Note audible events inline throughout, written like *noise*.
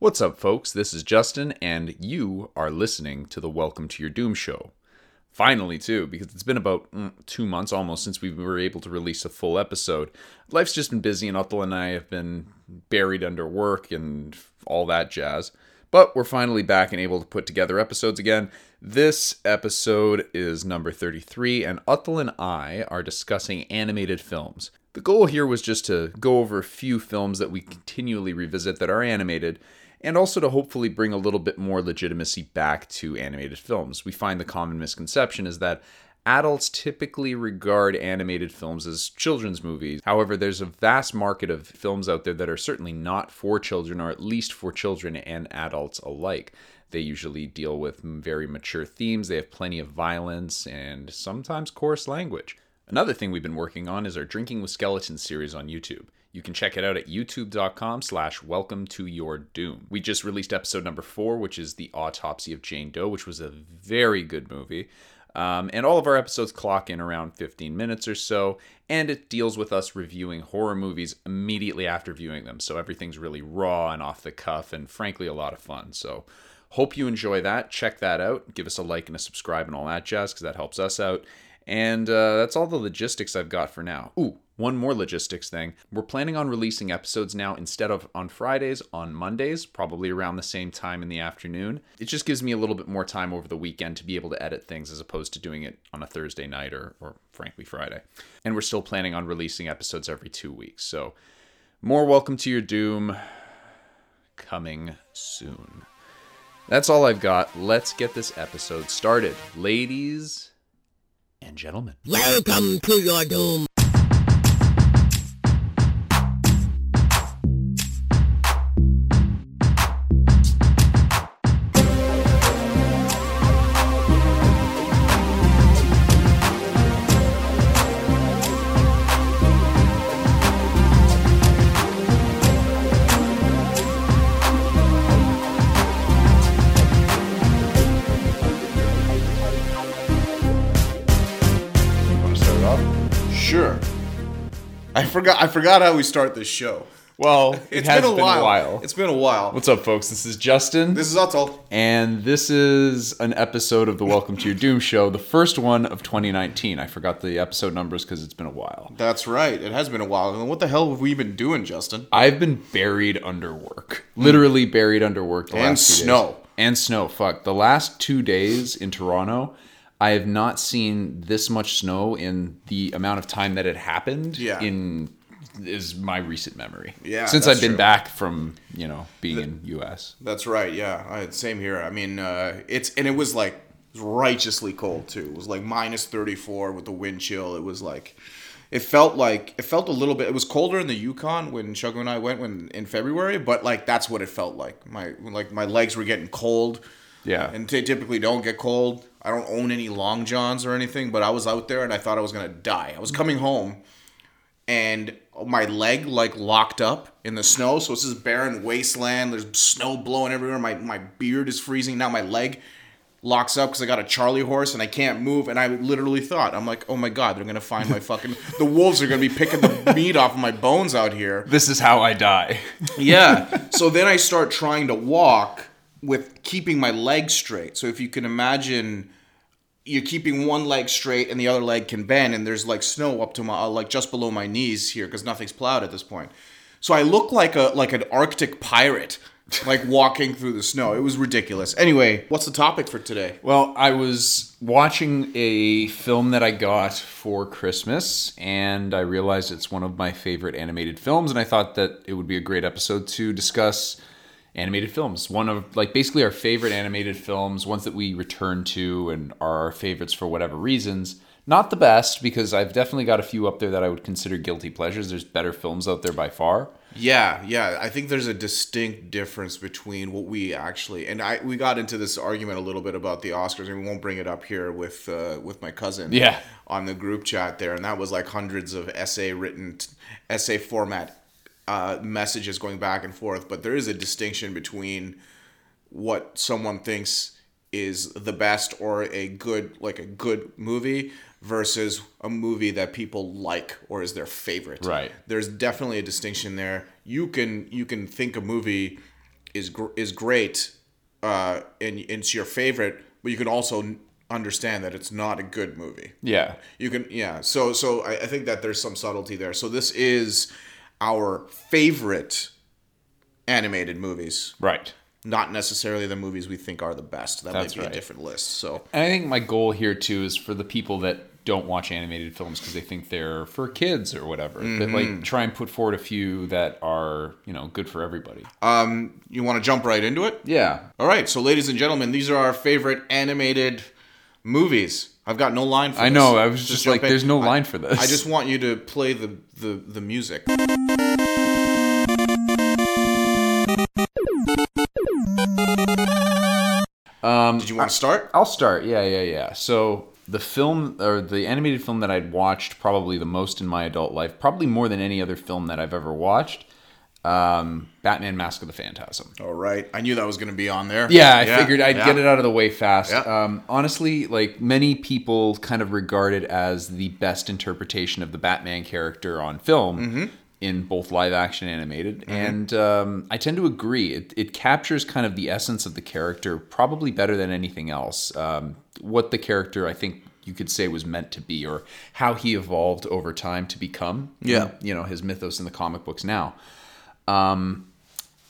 What's up, folks? This is Justin, and you are listening to the Welcome to Your Doom show. Finally, too, because it's been about mm, two months almost since we were able to release a full episode. Life's just been busy, and Uthal and I have been buried under work and all that jazz. But we're finally back and able to put together episodes again. This episode is number 33, and Uthal and I are discussing animated films. The goal here was just to go over a few films that we continually revisit that are animated, and also to hopefully bring a little bit more legitimacy back to animated films. We find the common misconception is that adults typically regard animated films as children's movies. However, there's a vast market of films out there that are certainly not for children, or at least for children and adults alike. They usually deal with very mature themes, they have plenty of violence, and sometimes coarse language. Another thing we've been working on is our Drinking with Skeletons series on YouTube. You can check it out at youtube.com slash welcome to your doom. We just released episode number four, which is the autopsy of Jane Doe, which was a very good movie. Um, and all of our episodes clock in around 15 minutes or so, and it deals with us reviewing horror movies immediately after viewing them. So everything's really raw and off the cuff, and frankly, a lot of fun. So hope you enjoy that. Check that out. Give us a like and a subscribe and all that jazz, because that helps us out. And uh, that's all the logistics I've got for now. Ooh, one more logistics thing. We're planning on releasing episodes now instead of on Fridays, on Mondays, probably around the same time in the afternoon. It just gives me a little bit more time over the weekend to be able to edit things as opposed to doing it on a Thursday night or, or frankly, Friday. And we're still planning on releasing episodes every two weeks. So, more Welcome to Your Doom coming soon. That's all I've got. Let's get this episode started. Ladies and gentlemen. Welcome to your doom. Forgot. I forgot how we start this show. Well, it It's has been a while. It's been a while. What's up, folks? This is Justin. This is Atul. and this is an episode of the Welcome to Your Doom show, the first one of 2019. I forgot the episode numbers because it's been a while. That's right. It has been a while. And what the hell have we been doing, Justin? I've been buried under work, literally buried under work. The And last few days. snow. and snow. Fuck, the last two days in Toronto, I have not seen this much snow in the amount of time that it happened. Yeah. in is my recent memory. Yeah, since I've been true. back from you know being in U.S. That's right. Yeah. I, same here. I mean, uh, it's and it was like righteously cold too. It was like minus thirty four with the wind chill. It was like. It felt like it felt a little bit. It was colder in the Yukon when Chugga and I went when in February, but like that's what it felt like. My like my legs were getting cold. Yeah, and they typically don't get cold. I don't own any long johns or anything, but I was out there and I thought I was gonna die. I was coming home, and my leg like locked up in the snow. So it's this barren wasteland. There's snow blowing everywhere. My my beard is freezing. Now my leg locks up because I got a Charlie horse and I can't move. And I literally thought, I'm like, oh my god, they're gonna find my fucking. *laughs* the wolves are gonna be picking the meat off of my bones out here. this is how I die. Yeah. *laughs* so then I start trying to walk with keeping my leg straight. So if you can imagine you're keeping one leg straight and the other leg can bend and there's like snow up to my uh, like just below my knees here cuz nothing's plowed at this point. So I look like a like an arctic pirate like walking through the snow. It was ridiculous. Anyway, what's the topic for today? Well, I was watching a film that I got for Christmas, and I realized it's one of my favorite animated films, and I thought that it would be a great episode to discuss animated films. One of, like, basically our favorite animated films, ones that we return to and are our favorites for whatever reasons. Not the best, because I've definitely got a few up there that I would consider guilty pleasures. There's better films out there by far. Yeah, yeah. I think there's a distinct difference between what we actually and I we got into this argument a little bit about the Oscars, and we won't bring it up here with uh, with my cousin. Yeah. On the group chat there, and that was like hundreds of essay written essay format uh, messages going back and forth. But there is a distinction between what someone thinks is the best or a good like a good movie versus a movie that people like or is their favorite. Right. There's definitely a distinction there. You can you can think a movie is gr- is great, uh, and, and it's your favorite, but you can also understand that it's not a good movie. Yeah. You can yeah. So so I, I think that there's some subtlety there. So this is our favorite animated movies, Right. not necessarily the movies we think are the best. That That's might be right. a different list. So And I think my goal here too is for the people that don't watch animated films because they think they're for kids or whatever. That like try and put forward a few that are you know good for everybody. um, you want to jump right into it? yeah. All right. So ladies and gentlemen, these are our favorite animated movies. I've got no line for this. I this. know. I was just, jump like, in. there's no I- line for this. I just want you to play the the, the music. Um, Did you want to start? I'll start. Yeah, yeah, yeah. So the film or the animated film that I'd watched probably the most in my adult life, probably more than any other film that I've ever watched, um, Batman: Mask of the Phantasm. All right. I knew that was going to be on there. Yeah, I figured I'd yeah. get it out of the way fast. Yeah. Um, honestly, like many people kind of regard it as the best interpretation of the Batman character on film Mm-hmm. In both live action and animated. And um, I tend to agree. It, it captures kind of the essence of the character probably better than anything else. Um, what the character, I think, you could say was meant to be, or how he evolved over time to become. Yeah. You know, his mythos in the comic books now Um,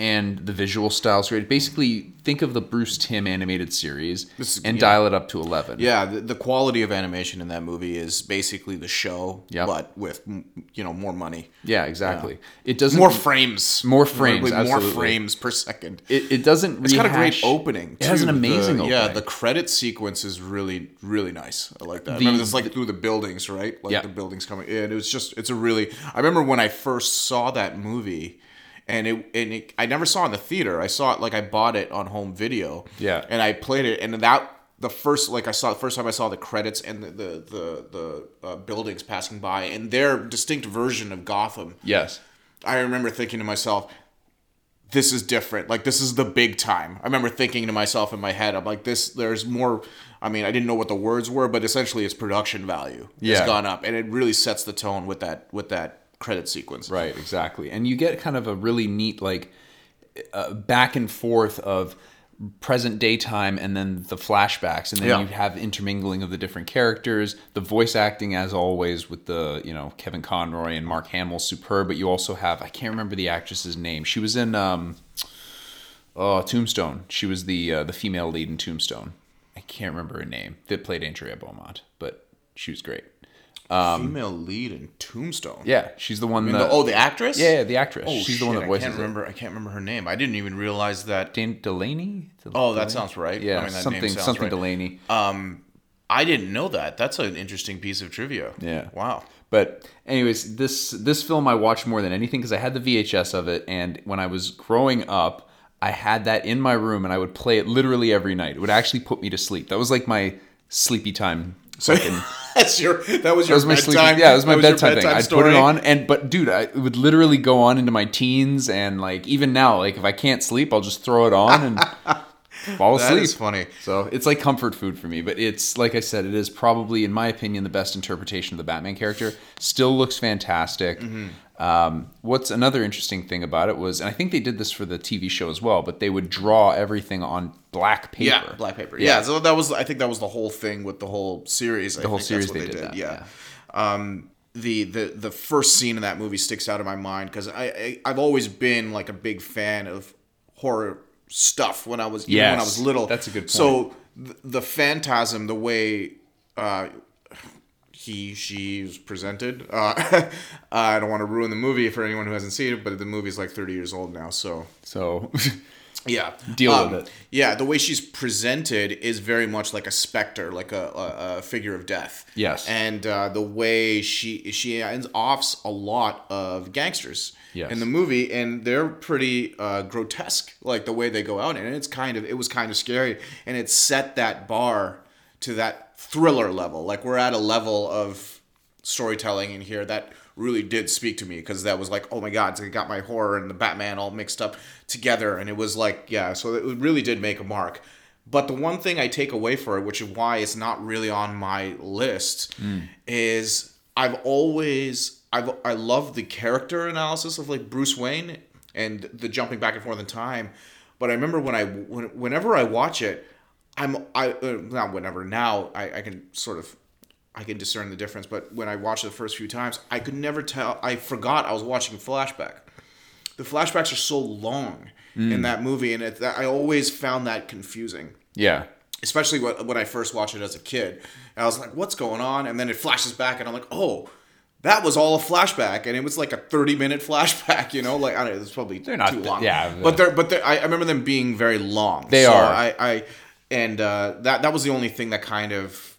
and the visual style's great. Basically, think of the Bruce Timm animated series is- and yeah. dial it up to eleven. Yeah, the, the quality of animation in that movie is basically the show, Yep. but with you know more money, yeah, exactly. It doesn't more frames, More frames, more frames per second. It, it doesn't. It's got a great opening. It has an amazing The- opening. Yeah, the credit sequence is really, really nice. I like that. The- remember, it's like through the buildings, right? Like Yeah. the buildings coming in. It was just, it's a really. I remember when I first saw that movie, and it, and it, I never saw it in the theater. I saw it like I bought it on home video. Yeah. and I played it, and that the first like I saw the first time I saw the credits and the the the, the uh, buildings passing by and their distinct version of Gotham. yes. I remember thinking to myself, this is different. Like this is the big time. I remember thinking to myself in my head, I'm like, this. There's more. I mean, I didn't know what the words were, but essentially, its production value Yeah. has gone up, and it really sets the tone with that with that credit sequence. Right, exactly. And you get kind of a really neat like uh, back and forth of present daytime and then the flashbacks. And then Yeah. you have intermingling of the different characters. The voice acting as always with the you know kevin conroy and mark hamill superb. But you also have i can't remember the actress's name. She was in um oh tombstone. She was the uh, the female lead in tombstone. I can't remember her name. That played andrea beaumont but she was great Female lead in Tombstone. yeah she's the one that the- oh, the actress. yeah, yeah, the actress. Oh, She's the one that voices I can't it. remember. I can't remember her name. I didn't even realize that. Dana Delany? Del- Oh, that sounds right. Yeah, I mean, that something name something right. Delany. Um, I didn't know that. That's an interesting piece of trivia. Yeah. Wow. But anyways, this this film I watched more than anything because I had the VHS of it, and when I was growing up, I had that in my room, and I would play it literally every night. It would actually put me to sleep. That was like my sleepy time. So *laughs* *laughs* that's your. That was That was my bedtime. Yeah, it was my your bedtime, thing. I'd put it on, and but dude, I, it would literally go on into my teens, and like even now, like if I can't sleep, I'll just throw it on and *laughs* fall asleep. is funny. So it's like comfort food for me. But it's like I said, it is probably, in my opinion, the best interpretation of the Batman character. Still looks fantastic. Mm-hmm. Um, what's another interesting thing about it was, and I think they did this for the TV show as well, but they would draw everything on black paper. Yeah, black paper. Yeah. so that was I think that was the whole thing with the whole series. The whole series they did that, Yeah. Um, the the the first scene in that movie sticks out in my mind because I, I I've always been like a big fan of horror stuff when I was even when I was little. that's a good point. So the, the phantasm, the way. Uh, he she's presented. Uh, *laughs* I don't want to ruin the movie for anyone who hasn't seen it, but the movie's like 30 years old now, so So *laughs* yeah, Deal Um, with it. Yeah, the way she's presented is very much like a specter, like a, a, a figure of death. Yes. and uh, the way she she ends offs a lot of gangsters Yes. in the movie, and they're pretty uh, grotesque, like the way they go out, and it's kind of it was kind of scary, and it set that bar to that thriller level. Like we're at a level of storytelling in here that really did speak to me because that was like, oh my god, it got my horror and the Batman all mixed up together, and it was like, yeah, so it really did make a mark. But the one thing I take away for it, which is why it's not really on my list, mm. is I've always I've I love the character analysis of like Bruce Wayne and the jumping back and forth in time, But I remember when I when, whenever I watch it, I'm I uh, not whenever now I, I can sort of I can discern the difference. But when I watched it the first few times, I could never tell. I forgot I was watching a flashback. The flashbacks are so long in that movie, and it, I always found that confusing Yeah. especially when, when I first watched it as a kid. I was like, what's going on? And then it flashes back, and I'm like, oh, that was all a flashback, and it was like a 30 minute *laughs* flashback. You know, like I don't know, it's probably They're not too long. yeah, but they're but they're, I, I remember them being very long. They So are. I, I and uh, that that was the only thing that kind of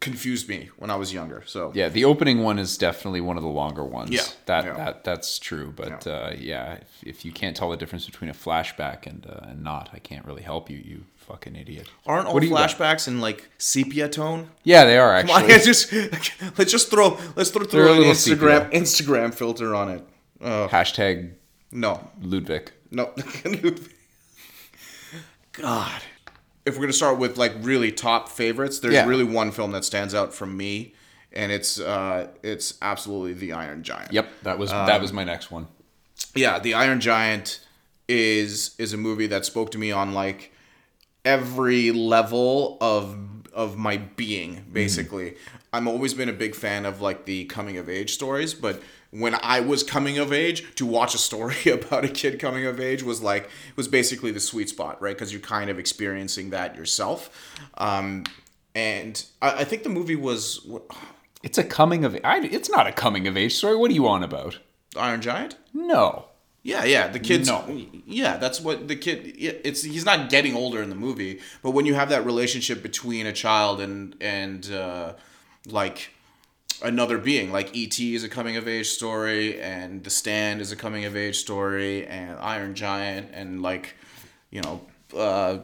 confused me when I was younger. So Yeah, the opening one is definitely one of the longer ones. Yeah, that yeah. that that's true. But yeah, uh, yeah if, if you can't tell the difference between a flashback and uh, and not, I can't really help you. You fucking idiot. aren't all What do you got? flashbacks in like sepia tone? Yeah, they are Come on, actually. *laughs* just let's just throw let's throw, throw an Instagram Instagram filter on it. Oh Hashtag no, Ludwig. No. *laughs* God. If we're gonna start with like really top favorites, there's Yeah. really one film that stands out from me, and it's uh it's absolutely The Iron Giant. Yep, that was that was my next one. Yeah, The Iron Giant is is a movie that spoke to me on like every level of of my being basically. I'm always been a big fan of like the coming of age stories, but when I was coming of age, to watch a story *laughs* about a kid coming of age was like was basically the sweet spot, right? Because you're kind of experiencing that yourself. Um, and I, I think the movie was what, *sighs* It's a coming of I, it's not a coming of age story. What are you on about? Iron Giant. No. Yeah, yeah. The kids. No. Yeah, that's what the kid. It's he's not getting older in the movie, but when you have that relationship between a child and and uh, like another being, like ET is a coming of age story, and The Stand is a coming of age story, and Iron Giant, and like you know, uh,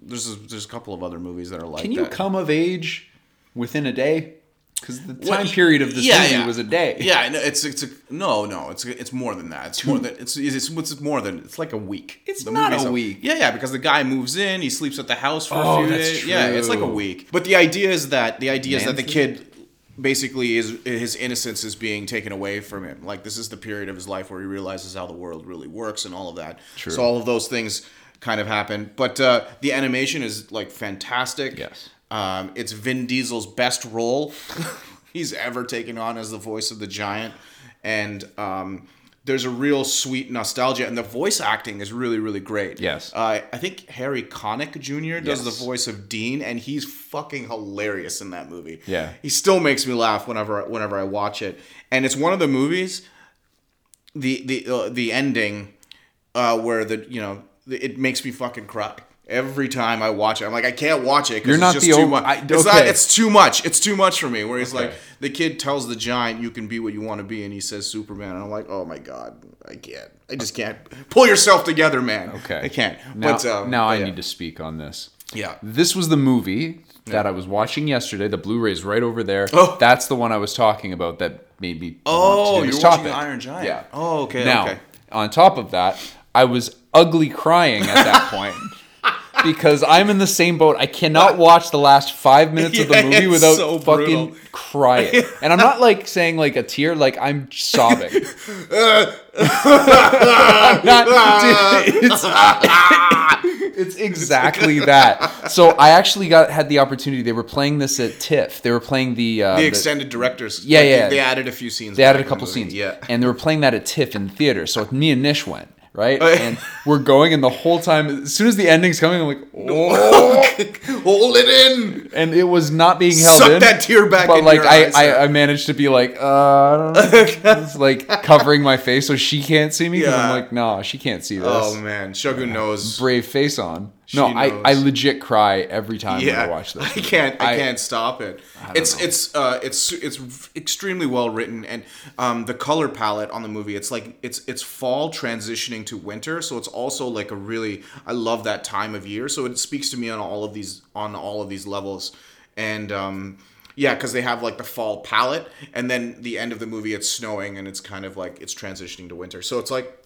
there's a, there's a couple of other movies that are like Can you that. come of age within a day? Because the Well, time period of this yeah, movie yeah. was a day. Yeah, I know, it's it's a, no, no, it's it's more than that. It's more than it's, it's it's more than it's like a week. It's The not a week. Yeah, yeah, because the guy moves in, he sleeps at the house for Oh, a few that's days. Yeah, it's like a week. But the idea is that the idea is that the kid basically is his innocence is being taken away from him. Like this is the period of his life where he realizes how the world really works and all of that. True. So all of those things kind of happen. But uh, the animation is like fantastic. Yes. Um, it's Vin Diesel's best role *laughs* he's ever taken on as the voice of the giant, and um, there's a real sweet nostalgia, and the voice acting is really, really great. Yes. uh, I think Harry Connick Jr. does Yes. the voice of Dean, and he's fucking hilarious in that movie. Yeah. he still makes me laugh whenever whenever I watch it, and it's one of the movies. The the uh, the ending, uh, where the you know it makes me fucking cry. Every time I watch it, I'm like, I can't watch it You're because not it's just the too only- much. I- It's not. It's too much. It's too much for me. Where he's Okay. like, the kid tells the giant, "You can be what you want to be," and he says Superman, and I'm like, "Oh my god, I can't. I just can't. Pull yourself together, man. Okay. I can't." Now, but um, now I yeah. need to speak on this. Yeah. This was the movie that I was watching yesterday. The Blu-ray's right over there. Oh. That's the one I was talking about that made me. Oh, want to do you're watching. Iron Giant. Yeah. Oh, okay. Now, okay. on top of that, I was ugly crying at that *laughs* point. Because I'm in the same boat. I cannot watch the last five minutes of the *laughs* Yeah, movie without so fucking brutal. crying. And I'm not like saying like a tear, like I'm sobbing. *laughs* I'm *laughs* not, dude, it's, it's exactly that. So I actually got had the opportunity. They were playing this at TIFF. They were playing the uh, The extended directors. Yeah, like, yeah. They added a few scenes. They added a in the couple scenes. Yeah. And they were playing that at TIFF in the theater. So me and Nish went, right? Oh. And we're going, and the whole time, as soon as the ending's coming, I'm like, *laughs* oh. Hold it in. and it was not being held Suck in. that tear back But in like I, I. I managed to be like, uh, I don't know. *laughs* it's like covering my face so she can't see me. Yeah. I'm like, nah, she can't see this. Oh man, Shogun knows. Brave face on. No, She I, knows. I legit cry every time when I watch this. I can't. I, I- can't stop it. It's know. it's uh it's it's extremely well written, and um the color palette on the movie. It's like it's it's fall transitioning to winter, so it's also like a really. I love that time of year, so it speaks to me on all of these on all of these levels, and um. Yeah, because they have like the fall palette, and then the end of the movie, it's snowing, and it's kind of like it's transitioning to winter. So it's like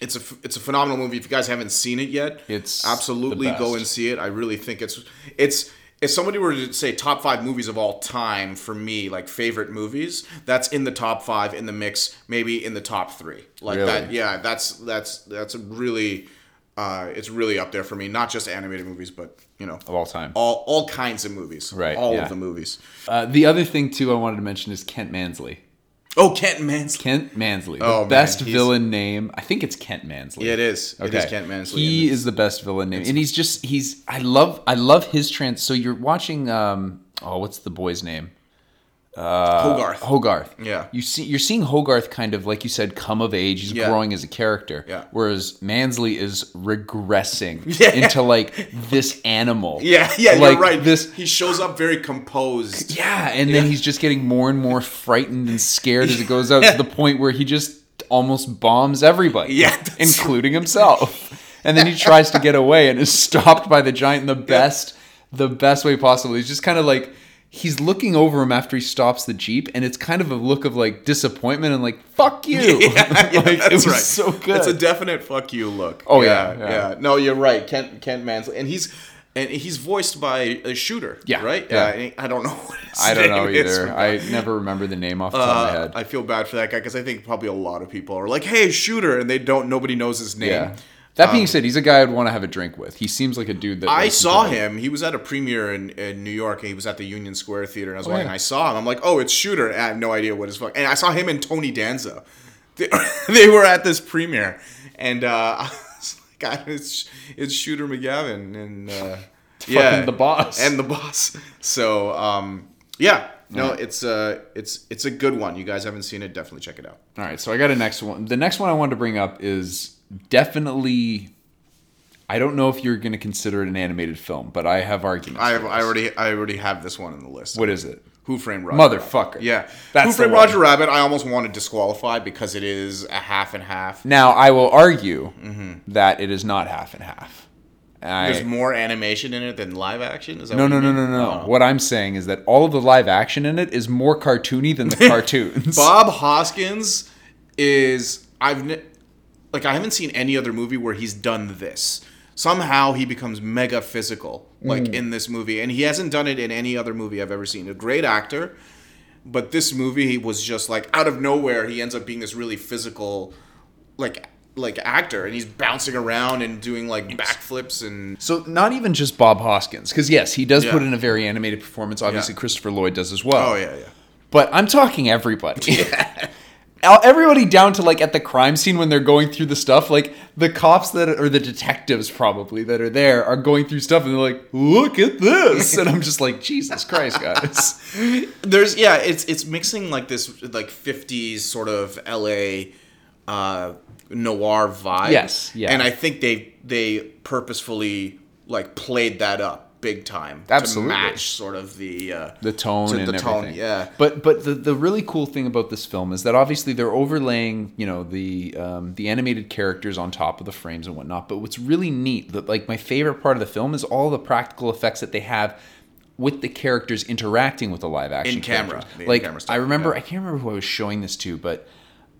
it's a it's a phenomenal movie. If you guys haven't seen it yet, It's absolutely go and see it. I really think it's it's if somebody were to say top five movies of all time for me, like favorite movies, that's in the top five in the mix, maybe in the top three. Like Really? that, yeah. That's that's that's a really Uh, it's really up there for me. Not just animated movies, but you know, of all time. all all kinds of movies. Right, All yeah. of the movies. Uh, the other thing too I wanted to mention is Kent Mansley. Oh, Kent Mansley. Kent Mansley, the Oh, man, best he's- villain name. I think it's Kent Mansley. Yeah, it is. It is Kent Mansley. He is the best villain name, and he's just he's. I love I love his trans. So you're watching. um Oh, what's the boy's name? Uh, Hogarth. Hogarth. Yeah. You see, you're seeing Hogarth kind of like you said, come of age. He's Yeah. growing as a character. Yeah. Whereas Mansley is regressing *laughs* Yeah. into like this animal. *laughs* yeah, yeah, Like, you're right. This. he shows up very composed. *laughs* Yeah, and then he's just getting more and more frightened and scared as it goes out to the point where he just almost bombs everybody. Yeah, including himself. And then he tries to get away and is stopped by the giant in the best the best way possible. He's just kind of like he's looking over him after he stops the jeep and it's kind of a look of like disappointment and like fuck *laughs* you. Yeah, *laughs* like it that's was right. so good. It's a definite fuck you look. Oh, yeah, yeah. No, you're right. Kent Kent Mansley, and he's and he's voiced by a shooter. Yeah, right. yeah. Uh, I don't know. *laughs* I don't know either. I never remember the name off the top of my uh, head. I feel bad for that guy because I think probably a lot of people are like, "Hey, shooter," and they don't. Nobody knows his name. yeah. That being said, he's a guy I'd want to have a drink with. He seems like a dude that I saw him. He was at a premiere in, in New York, and he was at the Union Square Theater. And I was walking. Oh, yeah. I saw him. I'm like, "Oh, it's Shooter." I have no idea what his fuck. And I saw him and Tony Danza. *laughs* They, they were at this premiere, and uh, *laughs* I was like, God, "It's it's Shooter McGavin," and uh, *laughs* yeah, the boss. and the boss. So um, yeah, no, it's a it's it's a good one. You guys haven't seen it? Definitely check it out. All right, so I got a next one. The next one I wanted to bring up is definitely. I don't know if you're going to consider it an animated film, but I have arguments. I have, I already I already have this one on the list. What is it? Who Framed Roger Motherfucker. Rabbit. Yeah. That's Who Framed. Roger Rabbit, I almost want to disqualify because it is a half and half. Now I will argue that it is not half and half. I, Mm-hmm. There's more animation in it than live action? Is that no, what no, no, no, no. Oh. What I'm saying is that all of the live action in it is more cartoony than the *laughs* cartoons. Bob Hoskins is I've like I haven't seen any other movie where he's done this. Somehow he becomes mega physical like Mm. in this movie and he hasn't done it in any other movie I've ever seen. A great actor, but this movie he was just like out of nowhere he ends up being this really physical like like actor and he's bouncing around and doing like backflips and So not even just Bob Hoskins, because yes, he does Yeah. put in a very animated performance. Obviously, Yeah. Christopher Lloyd does as well. oh yeah yeah But I'm talking everybody. *laughs* Al- Everybody down to like at the crime scene when they're going through the stuff, like the cops that or the detectives probably that are there are going through stuff and they're like, "Look at this," and I'm just like, "Jesus Christ, guys!" *laughs* there's yeah it's it's mixing like this like 50s sort of la uh noir vibe Yes, yeah. and i think they they purposefully like played that up big time Absolutely. to match sort of the uh the tone to and the tone, everything. yeah. But but the the really cool thing about this film is that obviously they're overlaying you know the um, the animated characters on top of the frames and whatnot. But what's really neat that like my favorite part of the film is all the practical effects that they have with the characters interacting with the live action In camera, Like in-camera stuff, I remember yeah. I can't remember who I was showing this to, but.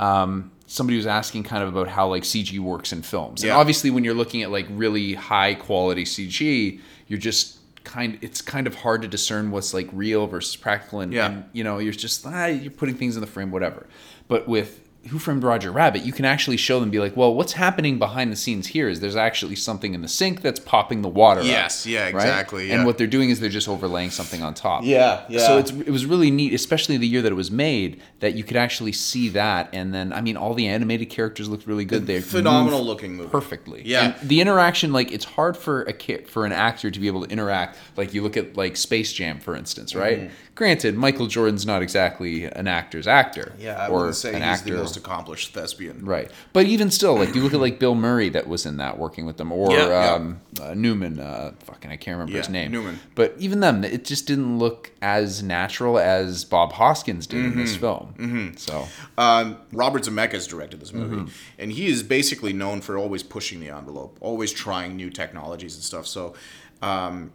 Um, somebody was asking kind of about how like CG works in films. And Yeah. obviously when you're looking at like really high quality CG, you're just kind it's kind of hard to discern what's like real versus practical and, Yeah. and you know, you're just ah, you're putting things in the frame whatever. But with who Framed Roger Rabbit, you can actually show them, be like, well, what's happening behind the scenes here is there's actually something in the sink that's popping the water. up, Yes, yeah, right? exactly, And what they're doing is they're just overlaying something on top. Yeah, yeah. So it's it was really neat, especially the year that it was made, that you could actually see that. And then, I mean, all the animated characters looked really good. They phenomenal looking movie. perfectly. Yeah. And the interaction, like, it's hard for a kid, for an actor to be able to interact. Like, you look at like Space Jam, for instance, right? Mm-hmm. Granted, Michael Jordan's not exactly an actor's actor. yeah i or would say an he's actor. the most accomplished thespian Right, but even still, like you look at like Bill Murray that was in that working with them, or Yeah, yeah. um, uh, Newman. Uh, fucking, I can't remember his name. Newman. But even them, it just didn't look as natural as Bob Hoskins did in Mm-hmm. this film. So Um, Robert Zemeckis directed this movie, Mm-hmm. and he is basically known for always pushing the envelope, always trying new technologies and stuff. So, um,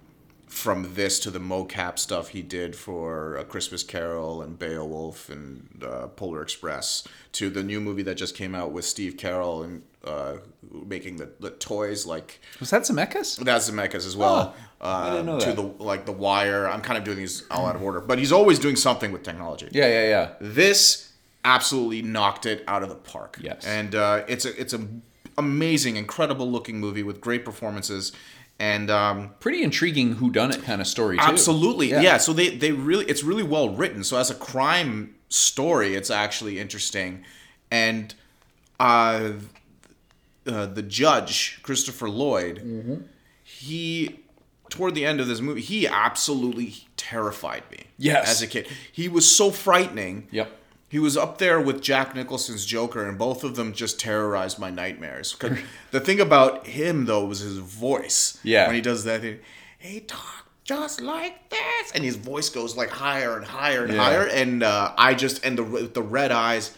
from this to the mocap stuff he did for A Christmas Carol and Beowulf and uh, Polar Express, to the new movie that just came out with Steve Carell and uh, making the, the toys like was that Zemeckis? that's Zemeckis as well. Oh, I didn't know uh, to that. the like the Wire. I'm kind of doing these all out of order, but he's always doing something with technology Yeah, yeah, yeah. this absolutely knocked it out of the park. Yes. and uh, it's a it's a amazing, incredible looking movie with great performances, and um, Pretty intriguing whodunit kind of story, too. Absolutely, yeah. So they they really it's really well written. So as a crime story, it's actually interesting, and uh, uh the judge Christopher Lloyd, Mm-hmm. he toward the end of this movie, he absolutely terrified me. Yes. as a kid, he was so frightening. Yep. He was up there with Jack Nicholson's Joker, and both of them just terrorized my nightmares. *laughs* the thing about him, though, was his voice. Yeah. When he does that thing, he talks just like this, and his voice goes like higher and higher and Yeah. higher, and uh, I just and the the red eyes,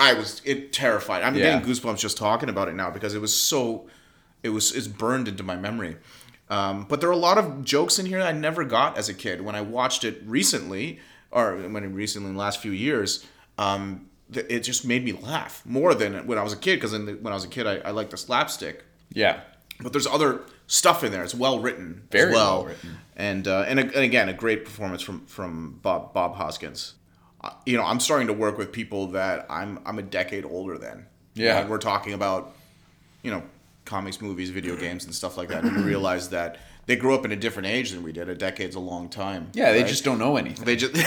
I was it terrified. I'm Yeah. getting goosebumps just talking about it now because it was so, it was it's burned into my memory. Um, but there are a lot of jokes in here that I never got as a kid. When I watched it recently, or when recently in the last few years, um, th- it just made me laugh more than when I was a kid. Because when I was a kid, I, I liked the slapstick. Yeah. But there's other stuff in there. It's well written, Very well, well written. and uh, and, and again, a great performance from from Bob Bob Hoskins. Uh, you know, I'm starting to work with people that I'm I'm a decade older than. Yeah. And we're talking about, you know, comics, movies, video games, and stuff like that, and realize that they grew up in a different age than we did. A decade's a long time. Yeah, they right? just don't know anything. they just *laughs* they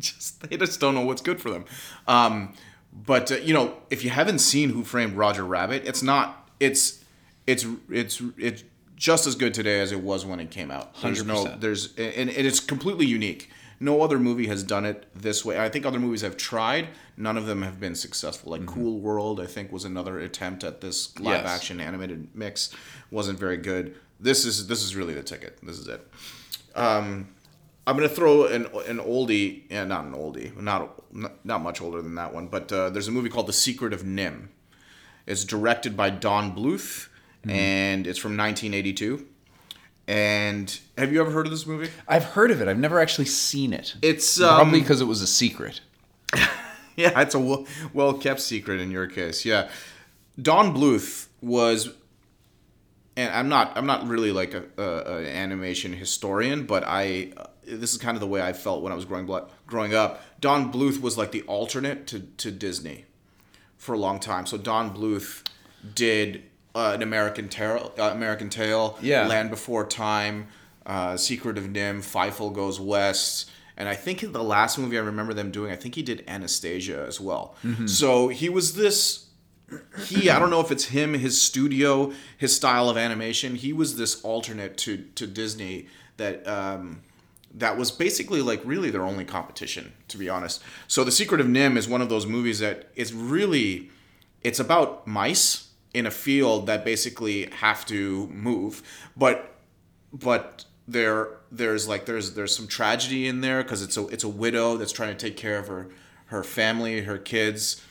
just they just don't know what's good for them. Um, but uh, you know, if you haven't seen Who Framed Roger Rabbit, it's not it's it's it's it's just as good today as it was when it came out. There's 100%. there's and, and it's completely unique. No other movie has done it this way. I think other movies have tried. None of them have been successful. Like Cool World, I think, was another attempt at this live Mm-hmm. Yes. action animated mix. wasn't very good. This is this is really the ticket. This is it. Um, I'm gonna throw an an oldie, yeah, not an oldie, not not, much older than that one, but uh, there's a movie called The Secret of NIMH. It's directed by Don Bluth, and it's from 1982. And have you ever heard of this movie? I've heard of it. I've never actually seen it. It's Probably um, because it was a secret. *laughs* yeah, it's a well kept secret in your case. Yeah, Don Bluth was, and I'm not I'm not really like a, a, a animation historian, but I uh, this is kind of the way I felt when I was growing growing up. Don Bluth was like the alternate to to Disney for a long time. So Don Bluth did uh, an American Tail, uh, American Tail, Yeah. Land Before Time, uh, Secret of NIMH, Fievel Goes West, and I think the last movie I remember them doing, I think he did Anastasia as well. So he was this. He, I don't know if it's him, his studio, his style of animation. He was this alternate to to Disney that um, that was basically like really their only competition, to be honest. So the Secret of NIMH is one of those movies that is really it's about mice in a field that basically have to move, but but there there's like there's there's some tragedy in there because it's a it's a widow that's trying to take care of her her family, her kids.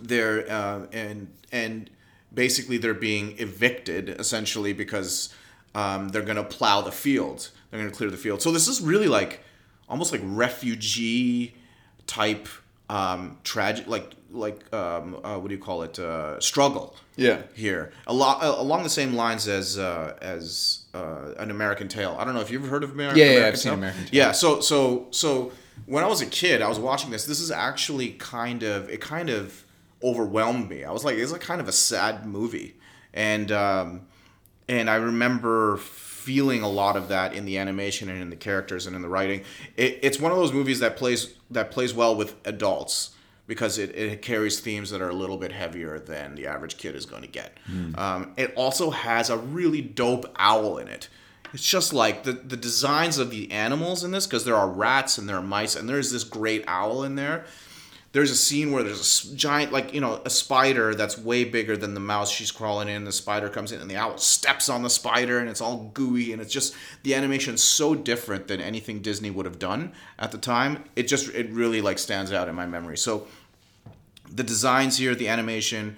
They're uh, and and basically they're being evicted essentially because um, they're gonna plow the field. They're gonna clear the field. So this is really like almost like refugee type um, tragic like like um, uh, what do you call it uh, struggle Yeah. here a lot uh, along the same lines as uh, as uh, an American Tail. I don't know if you've heard of American. Yeah, yeah, American I've seen American Tail. Yeah, so so so when I was a kid, I was watching this. This is actually kind of it kind of overwhelmed me. I was like, it's like kind of a sad movie, and um, and I remember feeling a lot of that in the animation and in the characters and in the writing. It, it's one of those movies that plays that plays well with adults because it, it carries themes that are a little bit heavier than the average kid is going to get. Um, it also has a really dope owl in it. It's just like the, the designs of the animals in this because there are rats and there are mice and there's this great owl in there there's a scene where there's a giant like you know a spider that's way bigger than the mouse she's crawling in. The spider comes in and the owl steps on the spider and it's all gooey and it's just the animation's so different than anything disney would have done at the time. It just it really like stands out in my memory. So the designs here the animation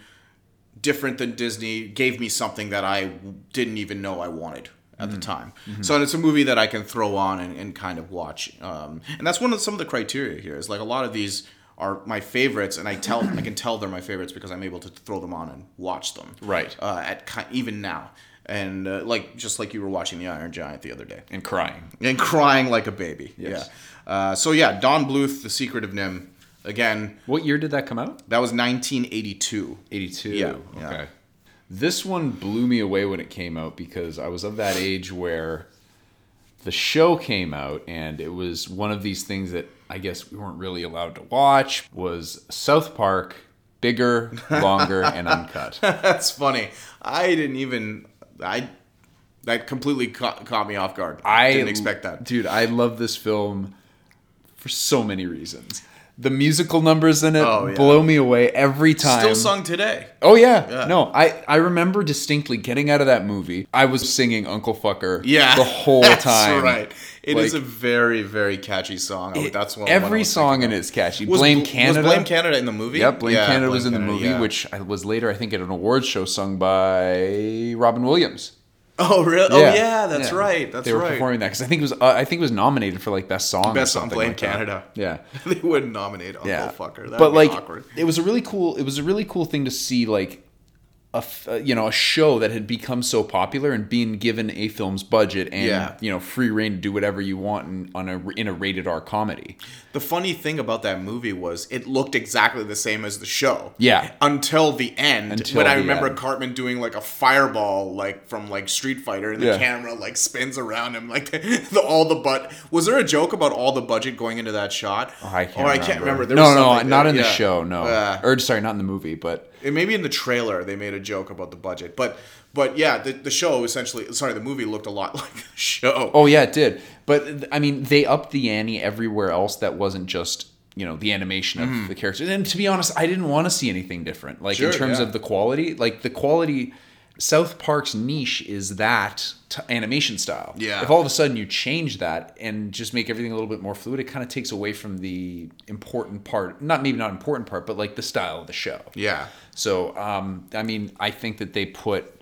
different than disney gave me something that i didn't even know i wanted at the time. So it's a movie that i can throw on and, and kind of watch um, and that's one of some of the criteria here is like a lot of these are my favorites and i tell i can tell they're my favorites because i'm able to throw them on and watch them Right. uh, at even now and uh, like just like you were watching the iron giant the other day And crying. and crying like a baby. Yes. Yeah. Uh, so yeah, Don Bluth, The Secret of NIMH. Again, What year did that come out? that was 1982. 82. Yeah, yeah. Okay. This one blew me away when it came out because I was of that age where the show came out and it was one of these things that I guess we weren't really allowed to watch was South Park bigger, longer and uncut. *laughs* That's funny. I didn't even I that completely caught, caught me off guard. I didn't expect that. Dude, I love this film for so many reasons. The musical numbers in it Oh, yeah. blow me away every time. Still sung today. Oh yeah. Yeah. No, I I remember distinctly getting out of that movie. I was singing Uncle Fucker Yeah, the whole *laughs* that's time. right. It is Like, a very very catchy song. I- that's one. Every one song in of. it is catchy. Was Blame Canada. Was Blame Canada in the movie? Yep, Blame Yeah, Canada Blame was in the Canada, movie, yeah. which was later, I think, at an awards show sung by Robin Williams. Oh really? Oh yeah, that's Yeah. right. That's they were right. performing that because I think it was uh, I think it was nominated for like best song. Best song, Blame like that. Canada. Yeah. *laughs* they wouldn't nominate Uncle yeah. Fucker. That'd but like, awkward. it was a really cool. It was a really cool thing to see, like a uh, you know a show that had become so popular and being given a film's budget and Yeah. you know free reign to do whatever you want in, on a in a rated R comedy. The funny thing about that movie was it looked exactly the same as the show. Yeah. Until the end, Until when I remember end. Cartman doing like a fireball, like from like Street Fighter, and the Yeah. camera like spins around him, like *laughs* the, all the but. Was there a joke about all the budget going into that shot? Oh, I can't. Or I remember. can't remember. There no, no, not that- in the yeah. show. No, Yeah. or sorry, not in the movie, but And maybe in the trailer they made a joke about the budget, but but yeah, the, the show essentially, sorry, the movie looked a lot *laughs* like the show. Oh yeah, it did. But I mean, they upped the ante everywhere else that wasn't just you know the animation of mm-hmm. the characters. And to be honest, I didn't want to see anything different. Like in terms yeah. of the quality, like the quality. South Park's niche is that t- animation style. Yeah. If all of a sudden you change that and just make everything a little bit more fluid, it kind of takes away from the important part. Not maybe not important part, but like the style of the show. Yeah. So, um, I mean, I think that they put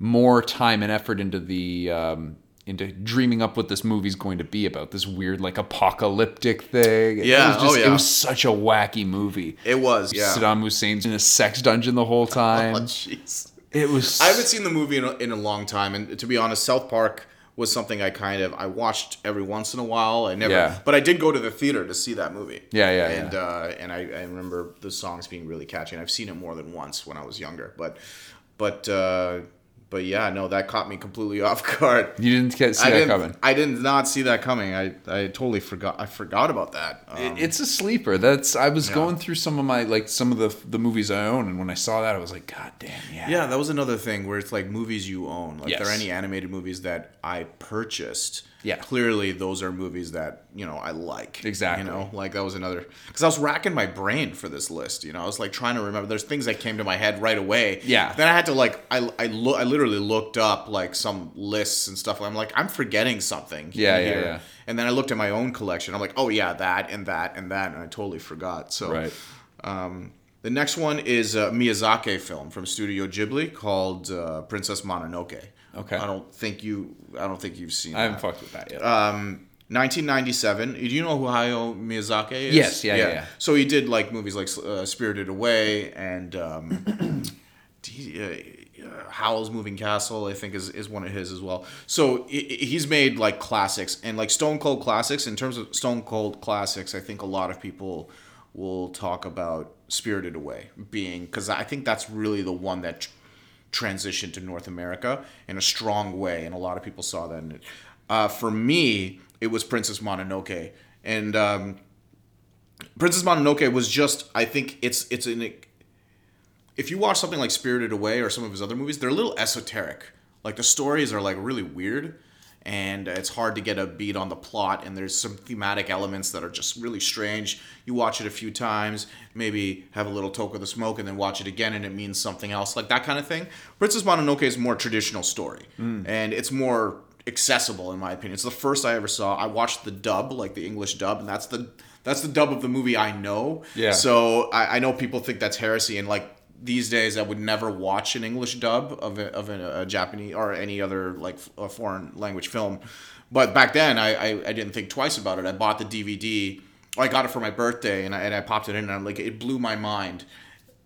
more time and effort into the um, into dreaming up what this movie's going to be about. This weird, like apocalyptic thing. Yeah, it was, just, oh, yeah. it was such a wacky movie. It was, yeah. Saddam Hussein's in a sex dungeon the whole *laughs* Oh, time. jeez. It was. I haven't seen the movie in a, in a long time, and to be honest, South Park was something I kind of I watched every once in a while. I never, Yeah. but I did go to the theater to see that movie. Yeah, yeah, and yeah. Uh, and I, I remember the songs being really catchy, and I've seen it more than once when I was younger. But but uh, but yeah, no, that caught me completely *laughs* off guard. You didn't get, see I that coming. I did not see that coming. I, I totally forgot. I forgot about that. Um, it's a sleeper. That's I was going through some of my like some of the the movies I own, and when I saw that, I was like, God damn, yeah, Yeah, that was another thing where it's like movies you own. Like, Yes. there are any animated movies that I purchased. Yeah. Clearly, those are movies that, you know, I like. Exactly. You know, like that was another. Because I was racking my brain for this list. You know, I was like trying to remember. There's things that came to my head right away. Yeah. Then I had to, like, I, I, lo- I literally looked up, like, some lists and stuff. I'm like, I'm forgetting something. Yeah, yeah, yeah. And then I looked at my own collection. I'm like, oh, yeah, that and that and that. And I totally forgot. So. right. Um, the next one is a Miyazaki film from Studio Ghibli called uh, Princess Mononoke. Okay. I don't think you. I don't think you've seen. I haven't that. fucked with that yet. Um, 1997. Do you know who Hayao Miyazaki is? Yes, yeah, yeah, yeah. So he did like movies like uh, Spirited Away and um, *clears throat* uh, uh, Howl's Moving Castle. I think is is one of his as well. So he's made like classics and like Stone Cold classics. In terms of Stone Cold classics, I think a lot of people will talk about Spirited Away being because I think that's really the one that. Tr- transitioned to North America in a strong way, and a lot of people saw that. In it. Uh, for me, it was Princess Mononoke, and um, Princess Mononoke was just. I think it's it's an. If you watch something like Spirited Away or some of his other movies, they're a little esoteric. Like the stories are like really weird, and it's hard to get a beat on the plot. And there's some thematic elements that are just really strange. You watch it a few times, maybe have a little toke of the smoke, and then watch it again, and it means something else, like that kind of thing. Princess Mononoke is more traditional story, mm. and it's more accessible in my opinion. It's the first I ever saw. I watched the dub, like the English dub, and that's the that's the dub of the movie I know. Yeah. So I, I know people think that's heresy, and like these days, I would never watch an English dub of a, of a, a Japanese or any other like a foreign language film. But back then, I, I I didn't think twice about it. I bought the DVD. I got it for my birthday, and I, and I popped it in, and I'm like, it blew my mind.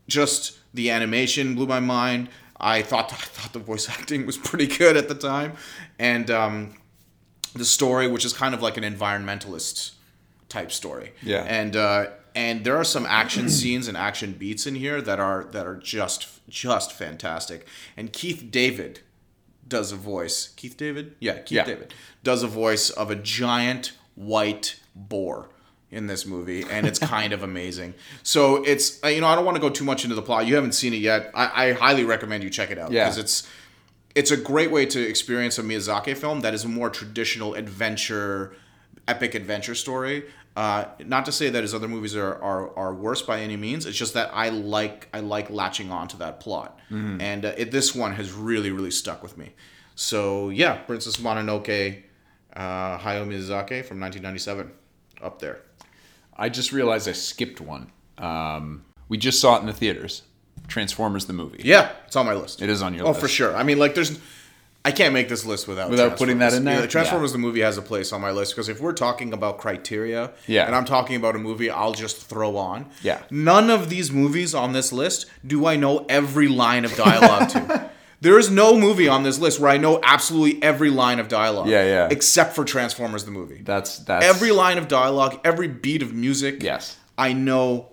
Just the animation blew my mind. I thought I thought the voice *laughs* acting was pretty good at the time, and um, the story, which is kind of like an environmentalist type story. Yeah. And uh, and there are some action scenes and action beats in here that are that are just just fantastic. And Keith David does a voice. Keith David, yeah, Keith Yeah. David does a voice of a giant white boar in this movie, and it's kind of amazing. So it's uh, you know I don't want to go too much into the plot. You haven't seen it yet. I, I highly recommend you check it out Yeah. because it's it's a great way to experience a Miyazaki film that is a more traditional adventure, epic adventure story. Uh, not to say that his other movies are, are, are worse by any means. It's just that I like I like latching on to that plot, and uh, it, this one has really really stuck with me. So yeah, Princess Mononoke, uh, Hayao Miyazaki from 1997, up there. I just realized I skipped one. Um, we just saw it in the theaters. Transformers the movie. Yeah, it's on my list. It is on your oh, list. Oh, for sure. I mean, like, there's. I can't make this list without Without putting that in there? Yeah, Transformers the movie has a place on my list because if we're talking about criteria, Yeah. and I'm talking about a movie, I'll just throw on. Yeah. None of these movies on this list do I know every line of dialogue to. *laughs* There is no movie on this list where I know absolutely every line of dialogue. Yeah, yeah. Except for Transformers the movie. That's that's every line of dialogue, every beat of music. Yes. I know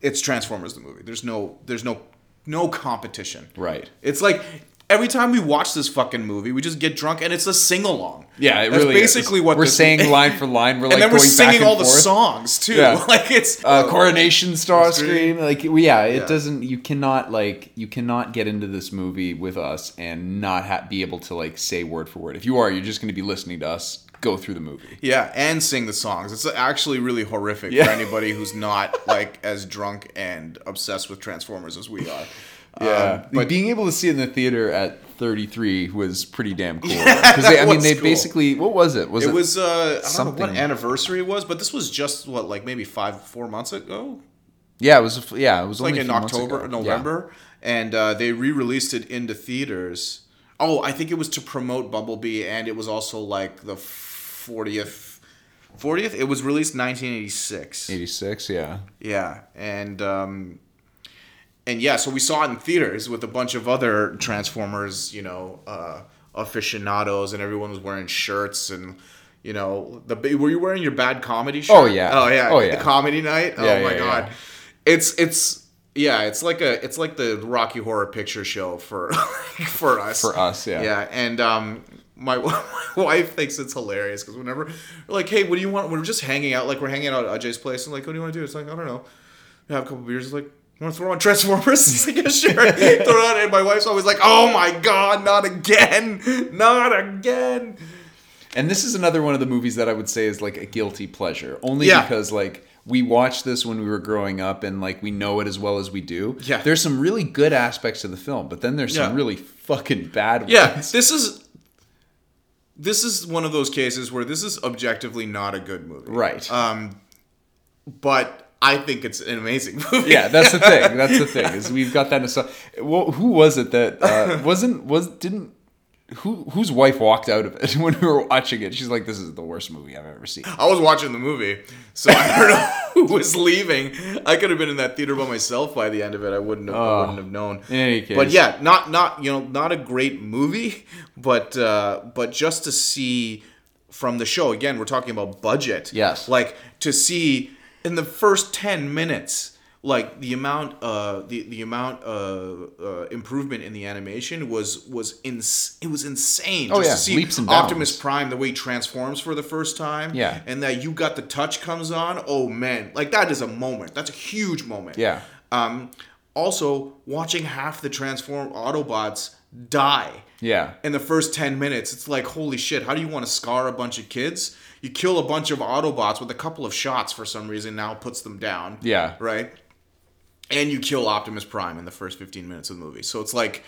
it's Transformers the movie. There's no there's no no competition. Right. It's like every time we watch this fucking movie, we just get drunk and it's a sing along. Yeah, it That's really is. basically what we're saying line for line. We're like and then we're singing all the songs too. Yeah. *laughs* Like it's uh, coronation Starscream. like we- yeah it Yeah. doesn't you cannot like you cannot get into this movie with us and not ha- be able to like say word for word if you are you're just going to be listening to us go through the movie Yeah, and sing the songs. It's actually really horrific Yeah. for anybody who's not like as drunk and obsessed with Transformers as we are. Yeah Um, but being able to see it in the theater at 33 was pretty damn cool because they i *laughs* mean they cool. basically what was it was it it, was uh, I don't know what something- anniversary it was, but this was just what like maybe five four months ago. yeah it was yeah it was like in October, ago. Yeah. November, and uh, they re-released it into theaters. Oh, I think it was to promote Bumblebee, and it was also like the fortieth. Fortieth. It was released 1986. 86 yeah Yeah, and um, and yeah, so we saw it in theaters with a bunch of other Transformers, you know, uh, aficionados, and everyone was wearing shirts and. You know, the were you wearing your bad comedy shirt? Oh, yeah. oh yeah, Oh, yeah. the comedy night. Oh my yeah, god, yeah. it's it's yeah, it's like a it's like the Rocky Horror Picture Show for *laughs* for us. For us, yeah. Yeah, and um, my, *laughs* my wife thinks it's hilarious because whenever we're like, hey, what do you want? We're just hanging out, like we're hanging out at Ajay's place, and like, what do you want to do? It's like, I don't know, have a couple beers. It's like. Want to throw on Transformers? *laughs* It's like, yeah, sure. *laughs* throw it on, and my wife's always like, "Oh my god, not again, *laughs* not again." And this is another one of the movies that I would say is like a guilty pleasure, only Yeah. because like we watched this when we were growing up and like we know it as well as we do. Yeah. There's some really good aspects of the film, but then there's some really fucking bad ones. Yeah, this is this is one of those cases where this is objectively not a good movie. Right. Um, but I think it's an amazing *laughs* movie. yeah, that's the thing. That's the thing is we've got that. nostal- Well, who was it that uh, *laughs* wasn't was didn't who whose wife walked out of it *laughs* when we were watching it? She's like, "This is the worst movie I've ever seen." I was watching the movie, so I don't know who was leaving. I could have been in that theater by myself by the end of it. I wouldn't have, I wouldn't have known. In any case. But yeah, not not you know not a great movie, but uh, but just to see from the show again, we're talking about budget. Yes. like to see in the first ten minutes, like the amount uh the the amount uh, uh improvement in the animation was was ins- it was insane. Oh, just yeah, to see leaps and Optimus bounds. Prime the way he transforms for the first time. Yeah. and that you got the touch comes on. Oh man, like that is a moment. That's a huge moment. Yeah. Um, also, watching half the transform Autobots die Yeah. in the first 10 minutes, it's like, holy shit, how do you want to scar a bunch of kids? You kill a bunch of Autobots with a couple of shots for some reason, now puts them down. Yeah. Right? And you kill Optimus Prime in the first 15 minutes of the movie. So it's like,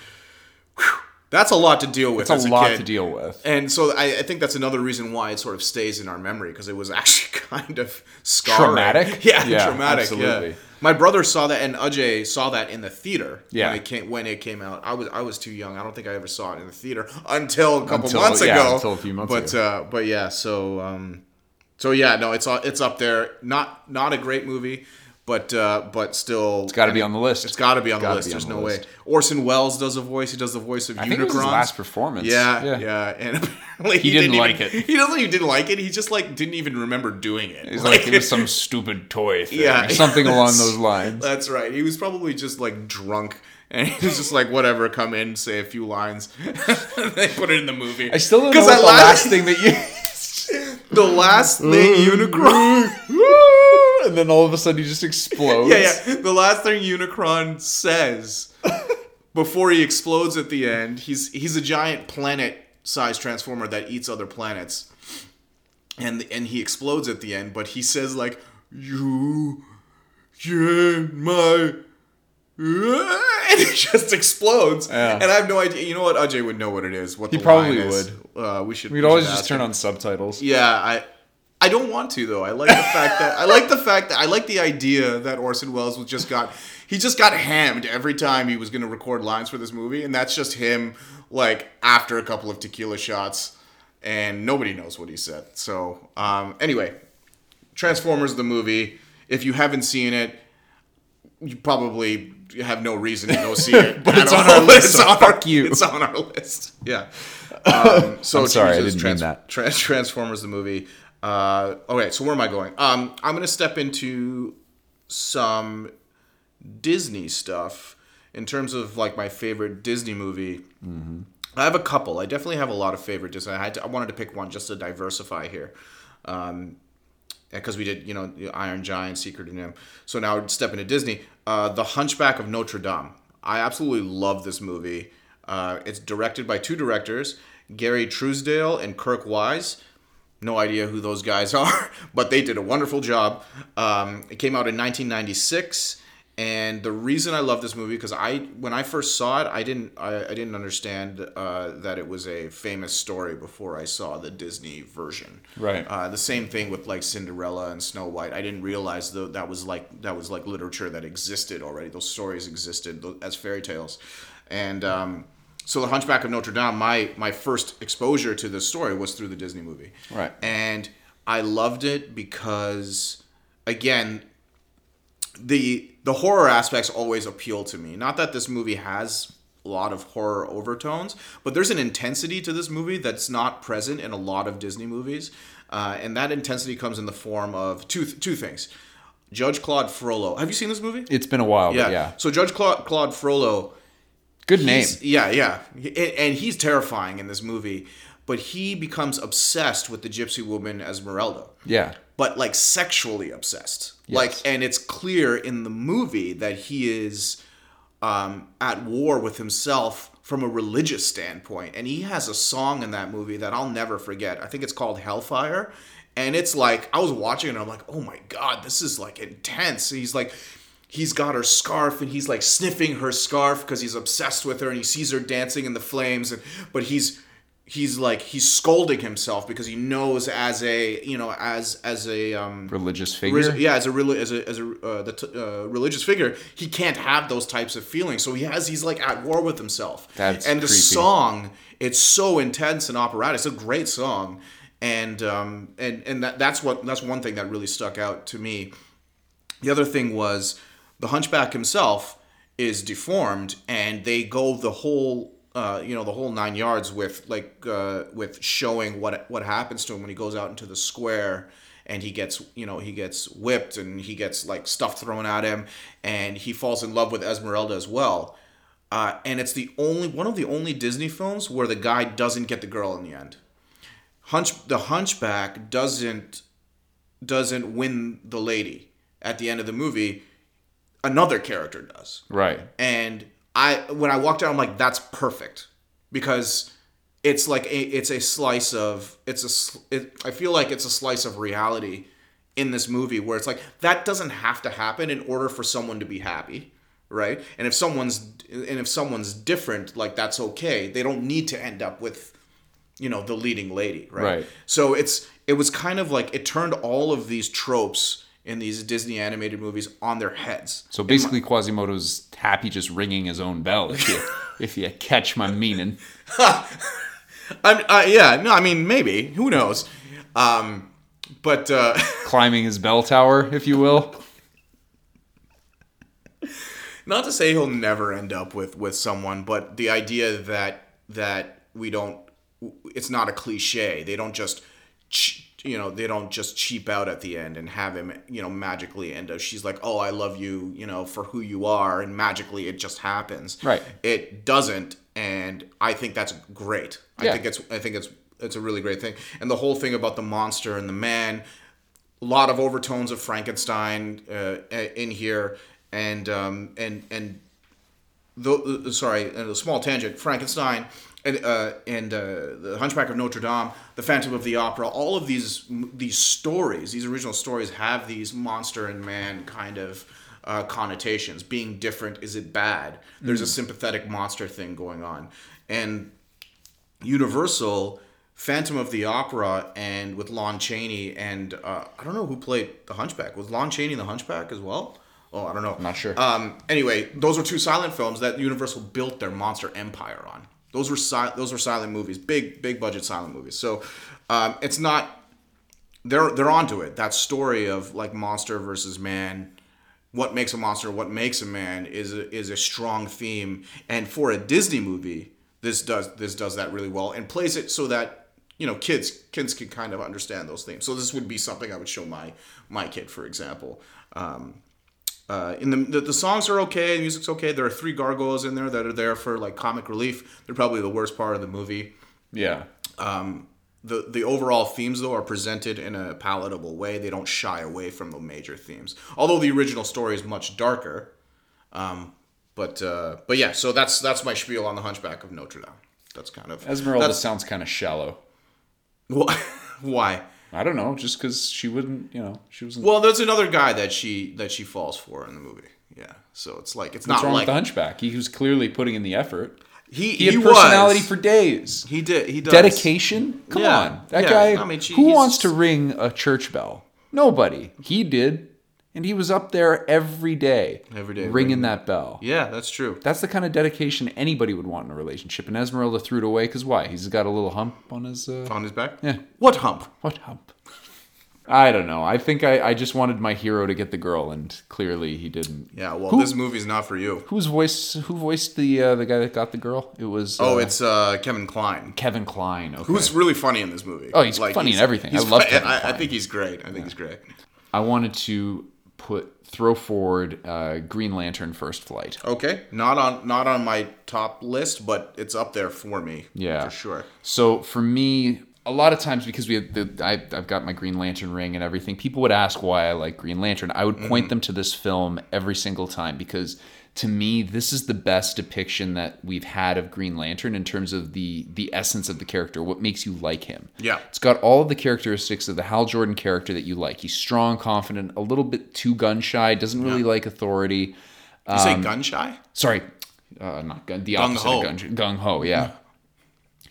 whew, that's a lot to deal with It's a a lot kid. to deal with. And so I, I think that's another reason why it sort of stays in our memory because it was *laughs* actually kind of scarring. Traumatic? Yeah, Yeah, traumatic. absolutely. Yeah. My brother saw that, and Ajay saw that in the theater. Yeah. when it came when it came out. I was I was too young. I don't think I ever saw it in the theater until a couple Until- months yeah, ago. until a few months but, ago. uh, but yeah, so um, so yeah, no, it's it's up there. Not not a great movie, but uh, but still, it's Got to be on the list. It's got to be on the list. on There's the no list. way. Orson Welles does a voice. He does the voice of I Unicron. think it was his last performance. Yeah, Yeah. yeah, and *laughs* apparently he, didn't even- like it. *laughs* He doesn't. He didn't like it. He just like didn't even remember doing it. It's like *laughs* it was some stupid toy thing. Yeah, something along those lines. That's right. He was probably just like drunk, and he was just like, whatever, come in, say a few lines. they put it in the movie. I still don't know what that the last- last thing that you. the last thing Unicron. And then all of a sudden he just explodes. yeah, yeah. The last thing Unicron says before he explodes at the end, he's he's a giant planet-sized transformer that eats other planets, and and he explodes at the end. But he says like, "You, you're my." *laughs* And it just explodes, Yeah. and I have no idea. You know what? Ajay would know what it is. What He probably is. Uh, we should. We'd we always just turn him. on subtitles. Yeah, I I don't want to though. I like the fact that I like the fact that I like the idea that Orson Welles was just got he just got hammed every time he was going to record lines for this movie, and that's just him like after a couple of tequila shots, and nobody knows what he said. So um, anyway, Transformers the movie. If you haven't seen it, you probably have no reason to go see it. *laughs* But it's on our list, It's so on fuck our, you. It's on our list. Yeah. Um, so I'm sorry, I didn't mean that. Trans- Transformers the movie. Uh, okay, so where am I going? Um, I'm gonna step into some Disney stuff in terms of like my favorite Disney movie. Mm-hmm. I have a couple. I definitely have a lot of favorite Disney. I had to, I wanted to pick one just to diversify here. Um, because we did, you know, Iron Giant, Secret of NIMH. So now I'd step into Disney. Uh, the Hunchback of Notre Dame. I absolutely love this movie. Uh, it's directed by two directors, Gary Trousdale and Kirk Wise. No idea who those guys *laughs* are, but they did a wonderful job. Um, it came out in 1996, and the reason I love this movie because I, when I first saw it, I didn't, I, I didn't understand uh, that it was a famous story before I saw the Disney version. Right. Uh, the same thing with like Cinderella and Snow White. I didn't realize though that was like that was like literature that existed already. Those stories existed as fairy tales, and um, so the Hunchback of Notre Dame. My my first exposure to this story was through the Disney movie. Right. And I loved it because, again, the the horror aspects always appeal to me. Not that this movie has a lot of horror overtones, but there's an intensity to this movie that's not present in a lot of Disney movies, uh, and that intensity comes in the form of two two things. Judge Claude Frollo. Have you seen this movie? It's been a while, yeah. but yeah. So Judge Claude, Claude Frollo Good name. Yeah, yeah. And- And he's terrifying in this movie, but he becomes obsessed with the gypsy woman Esmeralda. Yeah. But like sexually obsessed. Yes. Like and it's clear in the movie that he is um, at war with himself from a religious standpoint. And he has a song in that movie that I'll never forget. I think it's called Hellfire. And it's like I was watching it and I'm like, oh my god, this is like intense. He's like he's got her scarf and he's like sniffing her scarf because he's obsessed with her and he sees her dancing in the flames and but he's he's like he's scolding himself because he knows as a you know as as a um Religious figure. Ris- yeah, as a reli- as a as a uh, the t- uh, religious figure, he can't have those types of feelings. So he has he's like at war with himself. That's and the song, it's so intense and operatic. It's a great song, and um and and that, that's what that's one thing that really stuck out to me. The other thing was the hunchback himself is deformed, and they go the whole. Uh, you know the whole nine yards with like uh, with showing what what happens to him when he goes out into the square and he gets you know he gets whipped and he gets like stuff thrown at him and he falls in love with Esmeralda as well. Uh, and it's the only one of the only Disney films where the guy doesn't get the girl in the end. Hunch the Hunchback doesn't doesn't win the lady at the end of the movie. Another character does. Right. and I when I walked out, I'm like, that's perfect. Because it's like a, it's a slice of it's a it, I feel like it's a slice of reality in this movie where it's like that doesn't have to happen in order for someone to be happy right? And if someone's and if someone's different like that's okay. They don't need to end up with you know the leading lady right, Right. so it's it was kind of like it turned all of these tropes in these disney animated movies on their heads So basically, Quasimodo's happy just ringing his own bell. If you, *laughs* if you catch my meaning. *laughs* I'm, uh, yeah, no, I mean maybe. Who knows? Um, but uh, *laughs* Climbing his bell tower, if you will. not to say he'll never end up with with someone, but the idea that that we don't, it's not a cliche. They don't just, ch- you know, they don't just cheap out at the end and have him, you know, magically end up. She's like, oh, I love you, you know, for who you are, and magically it just happens. Right. It doesn't, and I think that's great. yeah. I think it's, I think it's, it's a really great thing, and the whole thing about the monster and the man a lot of overtones of Frankenstein uh, in here, and um, and and the, the sorry, a small tangent. Frankenstein and uh, and uh, the Hunchback of Notre Dame, the Phantom of the Opera. All of these these stories, these original stories, have these monster and man kind of. Uh, connotations being different is it bad there's a sympathetic monster thing going on and Universal, Phantom of the Opera, and with Lon Chaney and uh, I don't know who played the Hunchback. Was Lon Chaney the Hunchback as well? Oh, I don't know. I'm Not sure. Um, anyway, those were two silent films that Universal built their monster empire on. Those were si- those were silent movies, big big budget silent movies. So um, it's not they're they're onto it. That story of like monster versus man, what makes a monster, what makes a man is a, is a strong theme. And for a Disney movie, this does this does that really well and plays it so that you know kids kids can kind of understand those themes. So this would be something I would show my my kid, for example. Um, uh, in the, the the songs are okay, the music's okay. There are three gargoyles in there that are there for like comic relief. They're probably the worst part of the movie Yeah. Um, the the overall themes though are presented in a palatable way. They don't shy away from the major themes, although the original story is much darker. Um, but uh, but yeah, so that's that's my spiel on the Hunchback of Notre Dame. That's kind of Esmeralda That's, sounds kind of shallow. *laughs* why? why? I don't know, just because she wouldn't, you know, she wasn't. Well, there's another guy that she that she falls for in the movie. Yeah, so it's like it's What's not wrong like with the Hunchback? He was clearly putting in the effort. he He had he personality was. for days. he did he does Dedication? Come Yeah, on. That yeah. guy. I mean, she- who he's- wants to ring a church bell? Nobody. He did. And he was up there every day. Every day, Ringing that bell. Yeah, that's true. That's the kind of dedication anybody would want in a relationship. And Esmeralda threw it away because why? He's got a little hump on his. Uh, On his back. Yeah. What hump? what hump? I don't know. I think I, I just wanted my hero to get the girl, and clearly he didn't. Yeah. Well, Who- this movie's not for you. Who's voice? Who voiced the uh, the guy that got the girl? It was. Oh, uh, it's uh, Kevin Kline. Kevin Kline. Okay. Who's really funny in this movie. Oh, he's like, funny in everything. I love Kevin I, I think he's great. I think he's great. I wanted to put throw forward uh, Green Lantern First Flight. Okay, not on not on my top list, but it's up there for me. Yeah. for sure. So for me, a lot of times because we have the, I, I've got my Green Lantern ring and everything, people would ask why I like Green Lantern. I would point them to this film every single time because to me, this is the best depiction that we've had of Green Lantern in terms of the the essence of the character, what makes you like him. Yeah. It's got all of the characteristics of the Hal Jordan character that you like. He's strong, confident, a little bit too gun shy, doesn't really like authority. You say gun shy? Sorry, uh, not gun. The opposite Gung-ho. of gun. Gung ho. Yeah.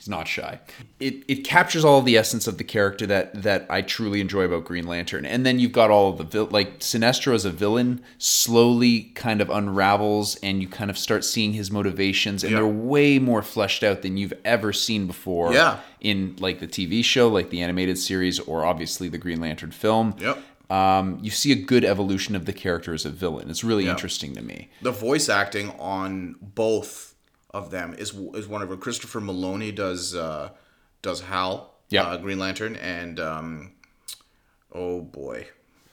He's not shy. It it captures all of the essence of the character that that I truly enjoy about Green Lantern. And then you've got all of the vil- like Sinestro as a villain slowly kind of unravels, and you kind of start seeing his motivations, and Yeah. they're way more fleshed out than you've ever seen before. Yeah. In like the TV show, like the animated series, or obviously the Green Lantern film. Yep. Um, you see a good evolution of the character as a villain. It's really interesting to me. The voice acting on both of them is is wonderful. Christopher Meloni does uh, does Hal, Yeah. uh, Green Lantern, and um, oh boy,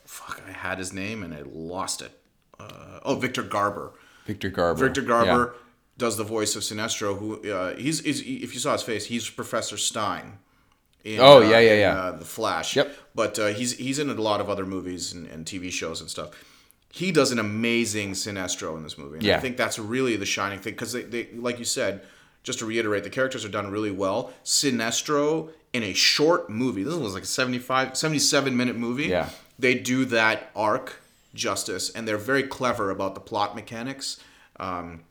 fuck, I had his name and I lost it. Uh, oh, Victor Garber. Victor Garber. Victor Yeah. Garber does the voice of Sinestro. Who uh, he's, is if you saw his face, he's Professor Stein. In, Oh, uh, yeah, yeah, in, yeah. Uh, the Flash. Yep. But uh, he's he's in a lot of other movies and, and TV shows and stuff. He does an amazing Sinestro in this movie. And Yeah. I think that's really the shining thing because they, they, like you said, just to reiterate, the characters are done really well. Sinestro in a short movie. This was like a 75, 77 minute movie. Yeah. They do that arc justice, and they're very clever about the plot mechanics. Um,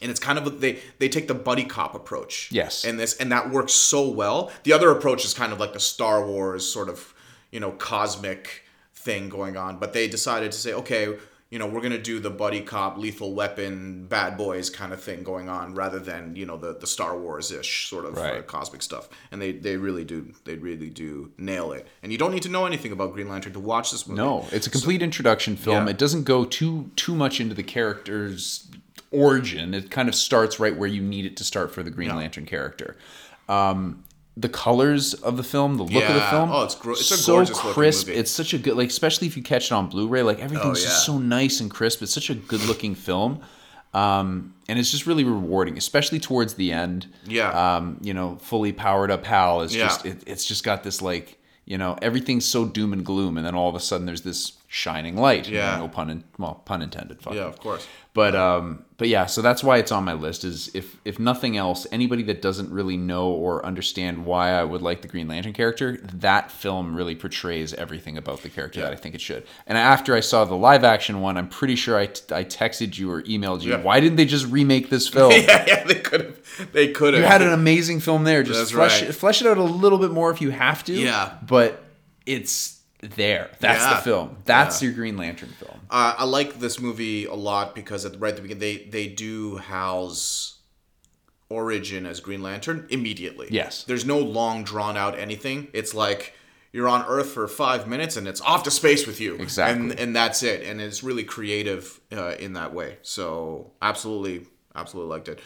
and it's kind of they they take the buddy cop approach. Yes. And this and that works so well. The other approach is kind of like the Star Wars sort of you know cosmic thing going on, but they decided to say, okay, you know, we're gonna do the buddy cop, lethal weapon, bad boys kind of thing going on, rather than you know the the Star Wars ish sort of uh, cosmic stuff. And they they really do they really do nail it. And you don't need to know anything about Green Lantern to watch this movie. No, it's a complete introduction film. Yeah. It doesn't go too too much into the character's origin. It kind of starts right where you need it to start for the Green Yeah. Lantern character. Um, the colors of the film, the look of the film, Oh, it's gro- it's a so crisp. movie. It's such a good, like especially if you catch it on Blu-ray, like everything's Oh, yeah. just so nice and crisp. It's such a good looking film. Um, and it's just really rewarding, especially towards the end. Yeah. Um, you know, fully powered up Hal is Yeah. just it, it's just got this like you know everything's so doom and gloom, and then all of a sudden there's this shining light. Yeah. no pun in, well pun intended. Fuck Yeah, of course. But um, but yeah, so that's why it's on my list. Is if if nothing else, anybody that doesn't really know or understand why I would like the Green Lantern character, that film really portrays everything about the character that I think it should. And after I saw the live action one, I'm pretty sure I, t- I texted you or emailed you. Yeah. Why didn't they just remake this film? *laughs* yeah, yeah, they could have. They could have. You had an amazing film there. Just That's flesh, right. flesh it out a little bit more if you have to. Yeah. But it's there. That's Yeah. the film. That's Yeah. your Green Lantern film. Uh, I like this movie a lot because at the, right at the beginning they they do Hal's origin as Green Lantern immediately. Yes. There's no long drawn out anything. It's like you're on Earth for five minutes and it's off to space with you. Exactly. And and that's it. And it's really creative uh, in that way. So absolutely, absolutely liked it.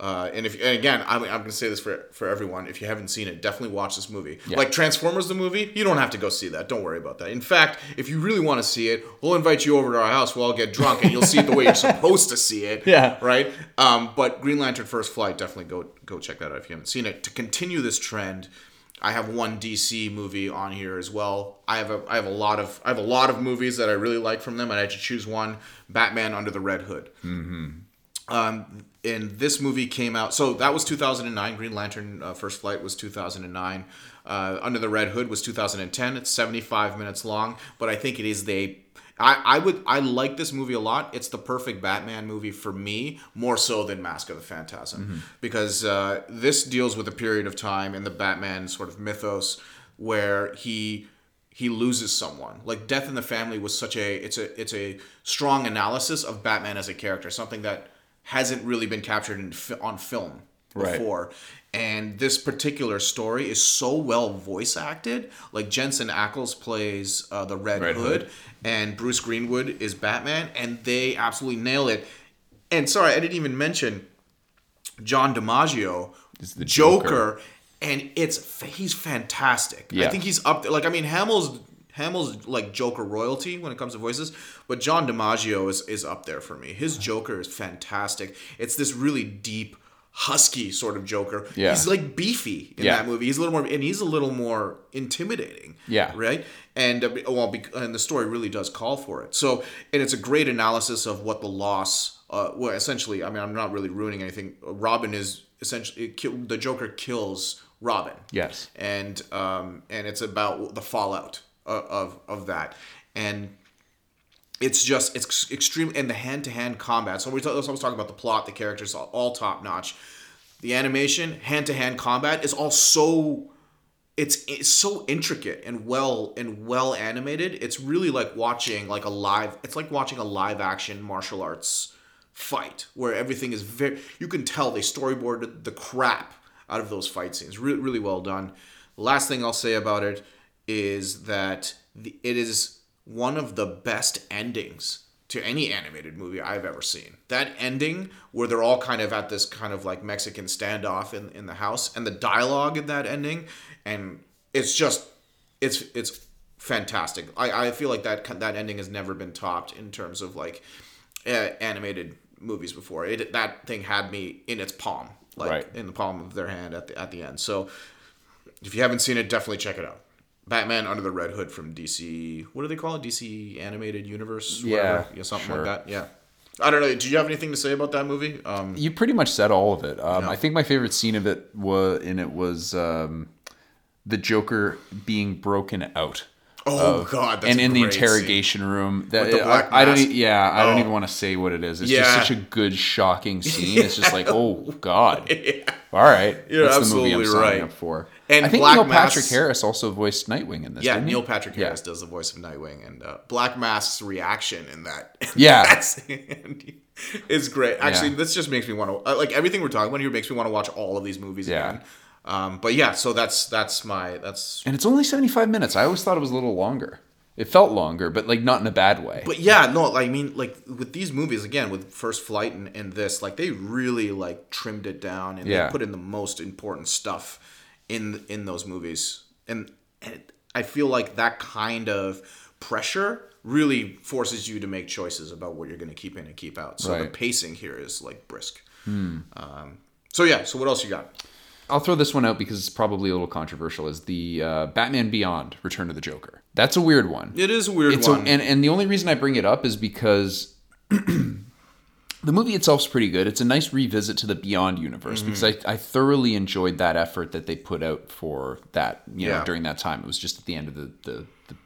Uh, and if and again, I'm, I'm gonna say this for for everyone. If you haven't seen it, definitely watch this movie. Like Transformers, the movie, you don't have to go see that. Don't worry about that. In fact, if you really want to see it, we'll invite you over to our house. We'll all get drunk, and you'll see it the way you're *laughs* supposed to see it. Yeah. Right. Um, but Green Lantern: First Flight, definitely go go check that out if you haven't seen it. To continue this trend, I have one DC movie on here as well. I have a I have a lot of I have a lot of movies that I really like from them, and I had to choose one: Batman Under the Red Hood. Um, and this movie came out. So that was 2009. Green Lantern uh, First Flight was 2009. Uh, Under the Red Hood was 2010. It's 75 minutes long, but I think it is the. I, I would I like this movie a lot. It's the perfect Batman movie for me, more so than Mask of the Phantasm, because uh, this deals with a period of time in the Batman sort of mythos where he he loses someone. Like Death in the Family was such a it's a it's a strong analysis of Batman as a character, something that hasn't really been captured in, on film Right. before. And this particular story is so well voice acted. Like Jensen Ackles plays uh, the Red, Red Hood, Hood. and Bruce Greenwood is Batman, and they absolutely nail it. And sorry, I didn't even mention John DiMaggio, Is the Joker. Joker. and it's he's fantastic. Yeah. I think he's up there. Like I mean, Hamill's Hamill's like Joker royalty when it comes to voices, but John DiMaggio is is up there for me. His Joker is fantastic. It's this really deep. Husky sort of Joker. Yeah. He's like beefy in Yeah. that movie. He's a little more, and he's a little more intimidating. Yeah. Right. And uh, well, and the story really does call for it. So, and it's a great analysis of what the loss. Uh, well, essentially, I mean, I'm not really ruining anything. Robin is essentially it the Joker kills Robin. Yes. And um, and it's about the fallout of of, that, and it's just it's extreme and the hand to hand combat. So we talk, so I was talking about the plot, the characters, all, all top notch. The animation, hand to hand combat is all so it's it's so intricate and well and well animated. It's really like watching like a live. It's like watching a live action martial arts fight where everything is very. You can tell they storyboarded the crap out of those fight scenes. Really, really well done. Last thing I'll say about it is that the, it is one of the best endings to any animated movie I've ever seen. That ending where they're all kind of at this kind of like Mexican standoff in, in the house and the dialogue in that ending and it's just it's it's fantastic. I, I feel like that that ending has never been topped in terms of like uh, animated movies before. It that thing had me in its palm, like Right. in the palm of their hand at the at the end. So if you haven't seen it, definitely check it out. Batman Under the Red Hood from DC. What do they call it? DC Animated Universe. Yeah, yeah, something sure. like that. Yeah. I don't know. Do you have anything to say about that movie? Um, You pretty much said all of it. Um, I think my favorite scene of it was in it was um, the Joker being broken out. Oh god, that's and in the great scene. interrogation room, that With the black I, I don't. Yeah, I don't Oh. even want to say what it is. It's Yeah. just such a good, shocking *laughs* scene. It's just like, oh god. *laughs* All right, You're that's the movie I'm absolutely right. up for. And I think Black Neil Patrick Harris also voiced Nightwing in this. Yeah? Neil Patrick Yeah. Harris does the voice of Nightwing, and uh, Black Mask's reaction in that. Yeah. that *laughs* scene is great. Actually, Yeah. this just makes me want to uh, like everything we're talking about here makes me want to watch all of these movies Yeah. again. Um, but yeah, so that's that's my that's. And it's only 75 minutes. I always thought it was a little longer. It felt longer, but like not in a bad way. But yeah, no, I mean, like with these movies again, with First Flight and, and this, like they really like trimmed it down and Yeah. they put in the most important stuff in in those movies, and, and I feel like that kind of pressure really forces you to make choices about what you're going to keep in and keep out. So the Right. Hmm. pacing here is like brisk. Um, so yeah, so what else you got? I'll throw this one out because it's probably a little controversial. Is the uh, Batman Beyond: Return of the Joker? That's a weird one. It is a weird It's a, one. and and the only reason I bring it up is because *clears throat* the movie itself's pretty good. It's a nice revisit to the Beyond universe Mm-hmm. because I, I thoroughly enjoyed that effort that they put out for that you know Yeah. during that time. It was just at the end of the the, the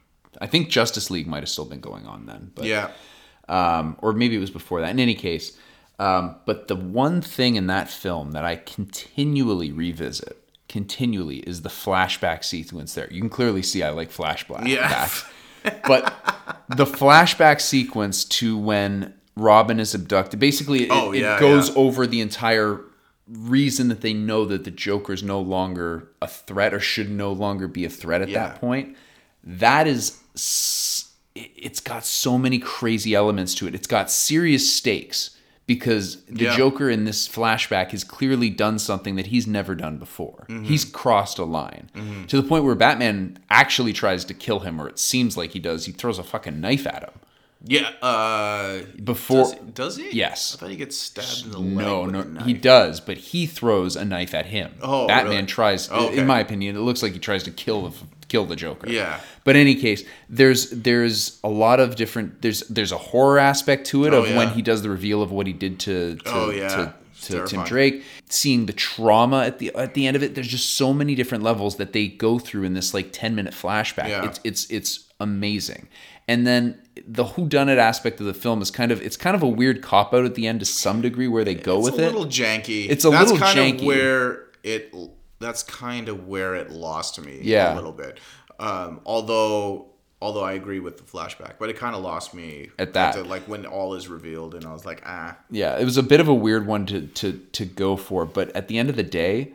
I think Justice League might have still been going on then, but yeah, um, or maybe it was before that. In any case, um, but the one thing in that film that I continually revisit, continually, is the flashback sequence. There, you can clearly see I like flashback. Yeah. but the flashback sequence to when Robin is abducted, basically, it, Oh, it goes yeah. over the entire reason that they know that the Joker is no longer a threat or should no longer be a threat at Yeah. that point. That is, it's got so many crazy elements to it. It's got serious stakes because the Yeah. Joker in this flashback has clearly done something that he's never done before. Mm-hmm. He's crossed a line to the point where Batman actually tries to kill him, or it seems like he does. He throws a fucking knife at him. Yeah. Uh, Before- does, he- does he? Yes. I thought he gets stabbed in the No, leg. with no, a knife. he does, but he throws a knife at him. Oh, Batman really? tries. Oh, okay. In my opinion, it looks like he tries to kill the kill the Joker. Yeah. But in any case, there's there's a lot of different. There's there's a horror aspect to it Oh, of when he does the reveal of what he did to to, Oh, yeah. to, to Tim. Drake. Seeing the trauma at the at the end of it. There's just so many different levels that they go through in this like ten minute flashback. Yeah. It's it's it's amazing. And then the whodunit aspect of the film is kind of it's kind of a weird cop out at the end to some degree where they go it's with it. It's a little janky. It's a that's little kind janky. Of where it that's kind of where it lost me. Yeah. a little bit. Um, although although I agree with the flashback, but it kind of lost me At that. like when all is revealed, and I was like, ah, yeah, it was a bit of a weird one to to to go for, but at the end of the day,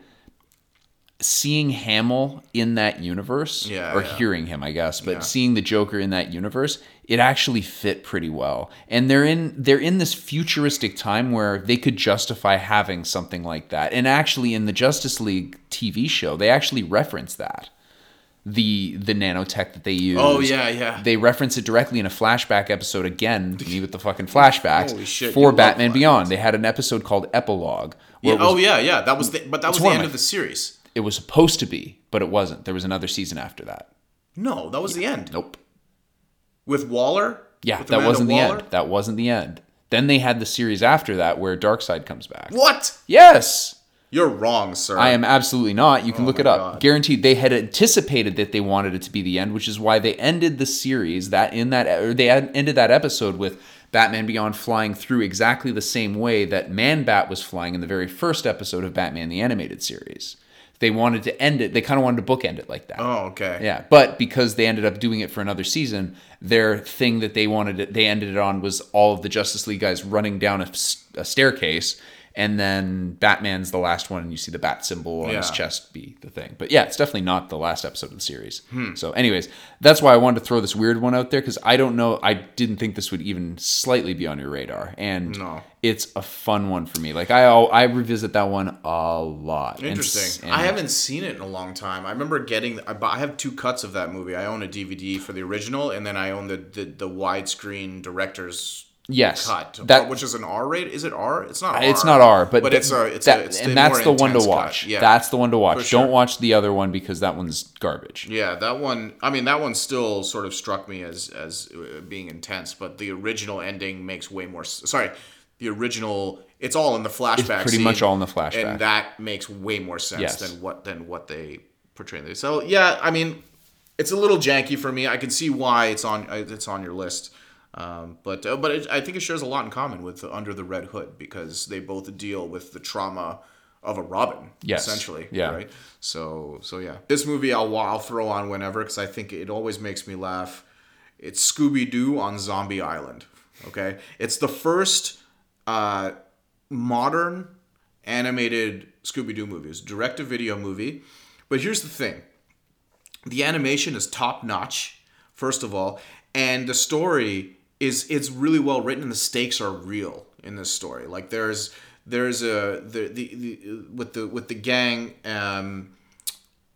seeing Hamill in that universe, Yeah, or yeah. hearing him, I guess, but Yeah. seeing the Joker in that universe, it actually fit pretty well. And they're in they're in this futuristic time where they could justify having something like that. And actually, in the Justice League TV show, they actually reference that the the nanotech that they oh, use. Oh, yeah, yeah. They reference it directly in a flashback episode again. *laughs* Me with the fucking flashbacks shit, for Batman. Beyond. They had an episode called Epilogue. Yeah, was, oh yeah, yeah. That was the, but that was the end of the series. It was supposed to be, but it wasn't. There was another season after that. No, that was the end Nope. with Waller. Yeah, With that Amanda wasn't the end. That wasn't the end. Then they had the series after that where Darkseid comes back. What? Yes. You're wrong, sir. I am absolutely not. You can oh look it up. God. Guaranteed. They had anticipated that they wanted it to be the end, which is why they ended the series that in that or they ended that episode with Batman Beyond flying through exactly the same way that Man Bat was flying in the very first episode of Batman the animated series. They wanted to end it. They kind of wanted to bookend it like that. Oh, okay. Yeah, but because they ended up doing it for another season, their thing that they wanted it, they ended it on was all of the Justice League guys running down a staircase, and then Batman's the last one, and you see the bat symbol on his chest be the thing. But yeah, it's definitely not the last episode of the series. Hmm. So, anyways, that's why I wanted to throw this weird one out there because I don't know, I didn't think this would even slightly be on your radar, and No. it's a fun one for me. Like I, I revisit that one a lot. Interesting. and- I haven't seen it in a long time. I remember getting. I I have two cuts of that movie. I own a DVD for the original, and then I own the the, the widescreen director's Yes, cut, that which is an R rate. Is it R? It's not. R. It's not R, but but it's a. It's that, a. It's and that's the one to watch. Cut. Yeah, That's the one to watch. Sure. Don't watch the other one because that one's garbage. Yeah, that one. I mean, that one still sort of struck me as as uh, being intense, but the original ending makes way more. Sorry, the original. It's all in the flashback. It's pretty scene, much all in the flashback. and that makes way more sense Yes. than what than what they portray. So yeah, I mean, it's a little janky for me. I can see why it's on it's on your list. Um, but uh, but it, I think it shares a lot in common with Under the Red Hood because they both deal with the trauma of a Robin, Yes. essentially. Yeah. Right. So so yeah, this movie I'll I'll throw on whenever because I think it always makes me laugh. It's Scooby Doo on Zombie Island. Okay, it's the first uh, modern animated Scooby Doo movie. It's direct to video movie. But here's the thing the animation is top notch, first of all, and the story is it's really well written and the stakes are real in this story. Like there's there's a the the, the with the with the gang um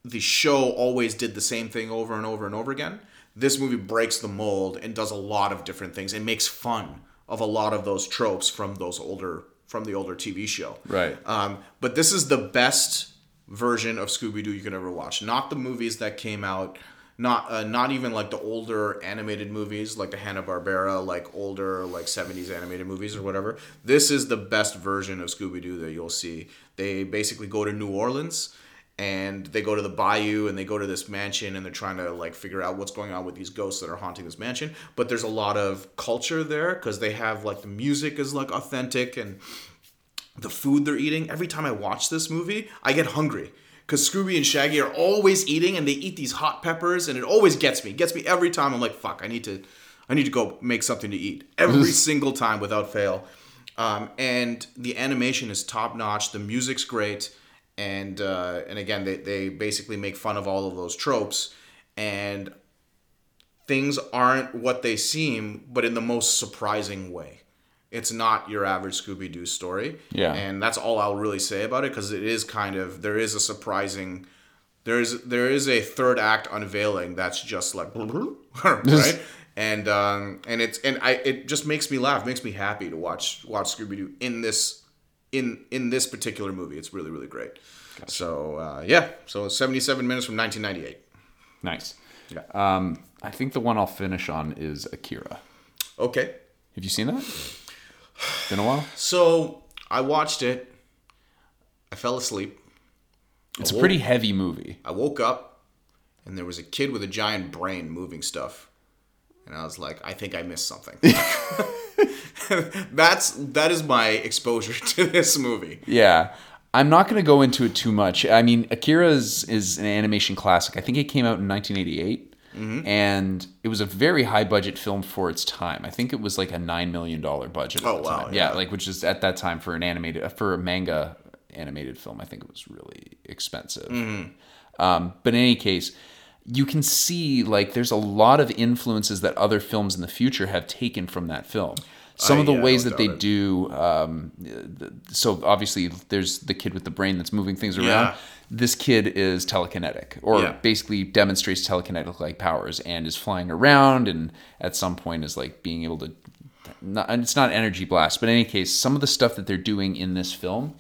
the show always did the same thing over and over and over again. This movie breaks the mold and does a lot of different things and makes fun of a lot of those tropes from those older from the older TV show. Right. Um, but this is the best version of Scooby Doo you can ever watch. Not the movies that came out. Not uh, not even like the older animated movies like the Hanna Barbera, like older like '70s animated movies or whatever. This is the best version of Scooby Doo that you'll see. They basically go to New Orleans and they go to the bayou and they go to this mansion and they're trying to like figure out what's going on with these ghosts that are haunting this mansion but there's a lot of culture there because they have like the music is like authentic and the food they're eating every time i watch this movie i get hungry because scooby and shaggy are always eating and they eat these hot peppers and it always gets me gets me every time. I'm like fuck i need to i need to go make something to eat. Every *laughs* single time without fail. Um, and the animation is top notch the music's great and uh, and again they, they basically make fun of all of those tropes. And things aren't what they seem but in the most surprising way it's not your average scooby-doo story Yeah. and that's all i'll really say about it because it is kind of there is a surprising there's there is a third act unveiling that's just like *laughs* right and um and it's and i it just makes me laugh makes me happy to watch watch scooby-doo in this in in this particular movie it's really really great so uh, yeah so 77 minutes from 1998 Nice. Yeah. Um, I think the one I'll finish on is Akira. okay Have you seen that? Been a while. so i watched it i fell asleep It's a pretty heavy movie. I woke up and there was a kid with a giant brain moving stuff. And I was like, I think I missed something. *laughs* That's that is my exposure *laughs* to this movie. Yeah. I'm not going to go into it too much. I mean, Akira is, is an animation classic. I think it came out in 1988. Mm-hmm. And it was a very high budget film for its time. I think it was like a nine million dollar budget. At Oh, the wow, time. yeah. like which is at that time for an animated for a manga animated film. I think it was really expensive. Mm-hmm. Um, but in any case, you can see like there's a lot of influences that other films in the future have taken from that film. Some I- of the yeah, ways that they it. do, um, so obviously there's the kid with the brain that's moving things around. Yeah. This kid is telekinetic, or Yeah. basically demonstrates telekinetic like powers, and is flying around, and at some point is like being able to. Not, and it's not energy blast, but in any case, some of the stuff that they're doing in this film,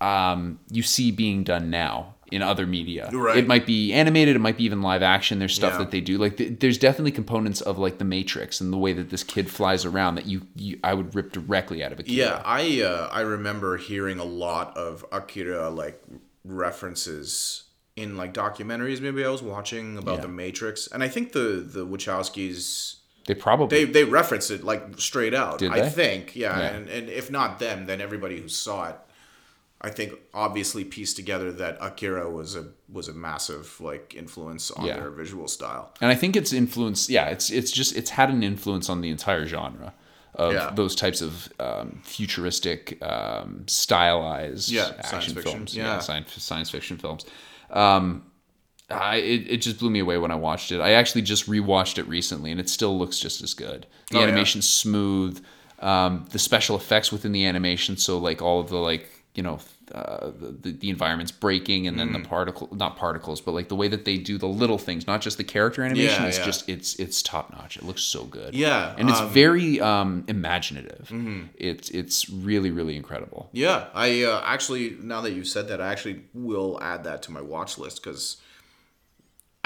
um, you see being done now in other media. Right. It might be animated, it might be even live action. There's stuff Yeah. that they do. Like th- there's definitely components of like the Matrix and the way that this kid flies around that you, you I would rip directly out of a kid. Yeah, I uh, I remember hearing a lot of Akira like references in like documentaries. Maybe I was watching about Yeah. the Matrix, and I think the the Wachowskis They probably they they reference it like straight out. Did I they? think, yeah, Yeah. And, and if not them, then everybody who saw it, I think obviously pieced together that Akira was a was a massive like influence on Yeah. their visual style. and I think it's influenced. Yeah, it's it's just it's had an influence on the entire genre of Yeah. those types of um, futuristic, um, stylized Yeah, action science fiction, films. yeah. science science fiction films. Um, I it, it just blew me away when I watched it. I actually just rewatched it recently, and it still looks just as good. The Oh, animation's smooth. Um, the special effects within the animation, so like all of the like you know uh, the, the environment's breaking, and then Mm. the particle not particles, but like the way that they do the little things, not just the character animation. Yeah, it's yeah. just it's it's top notch. It looks so good. Yeah, and it's um, very um, imaginative. Mm-hmm. It's it's really really incredible. Yeah, I uh, actually now that you said that, I actually will add that to my watch list because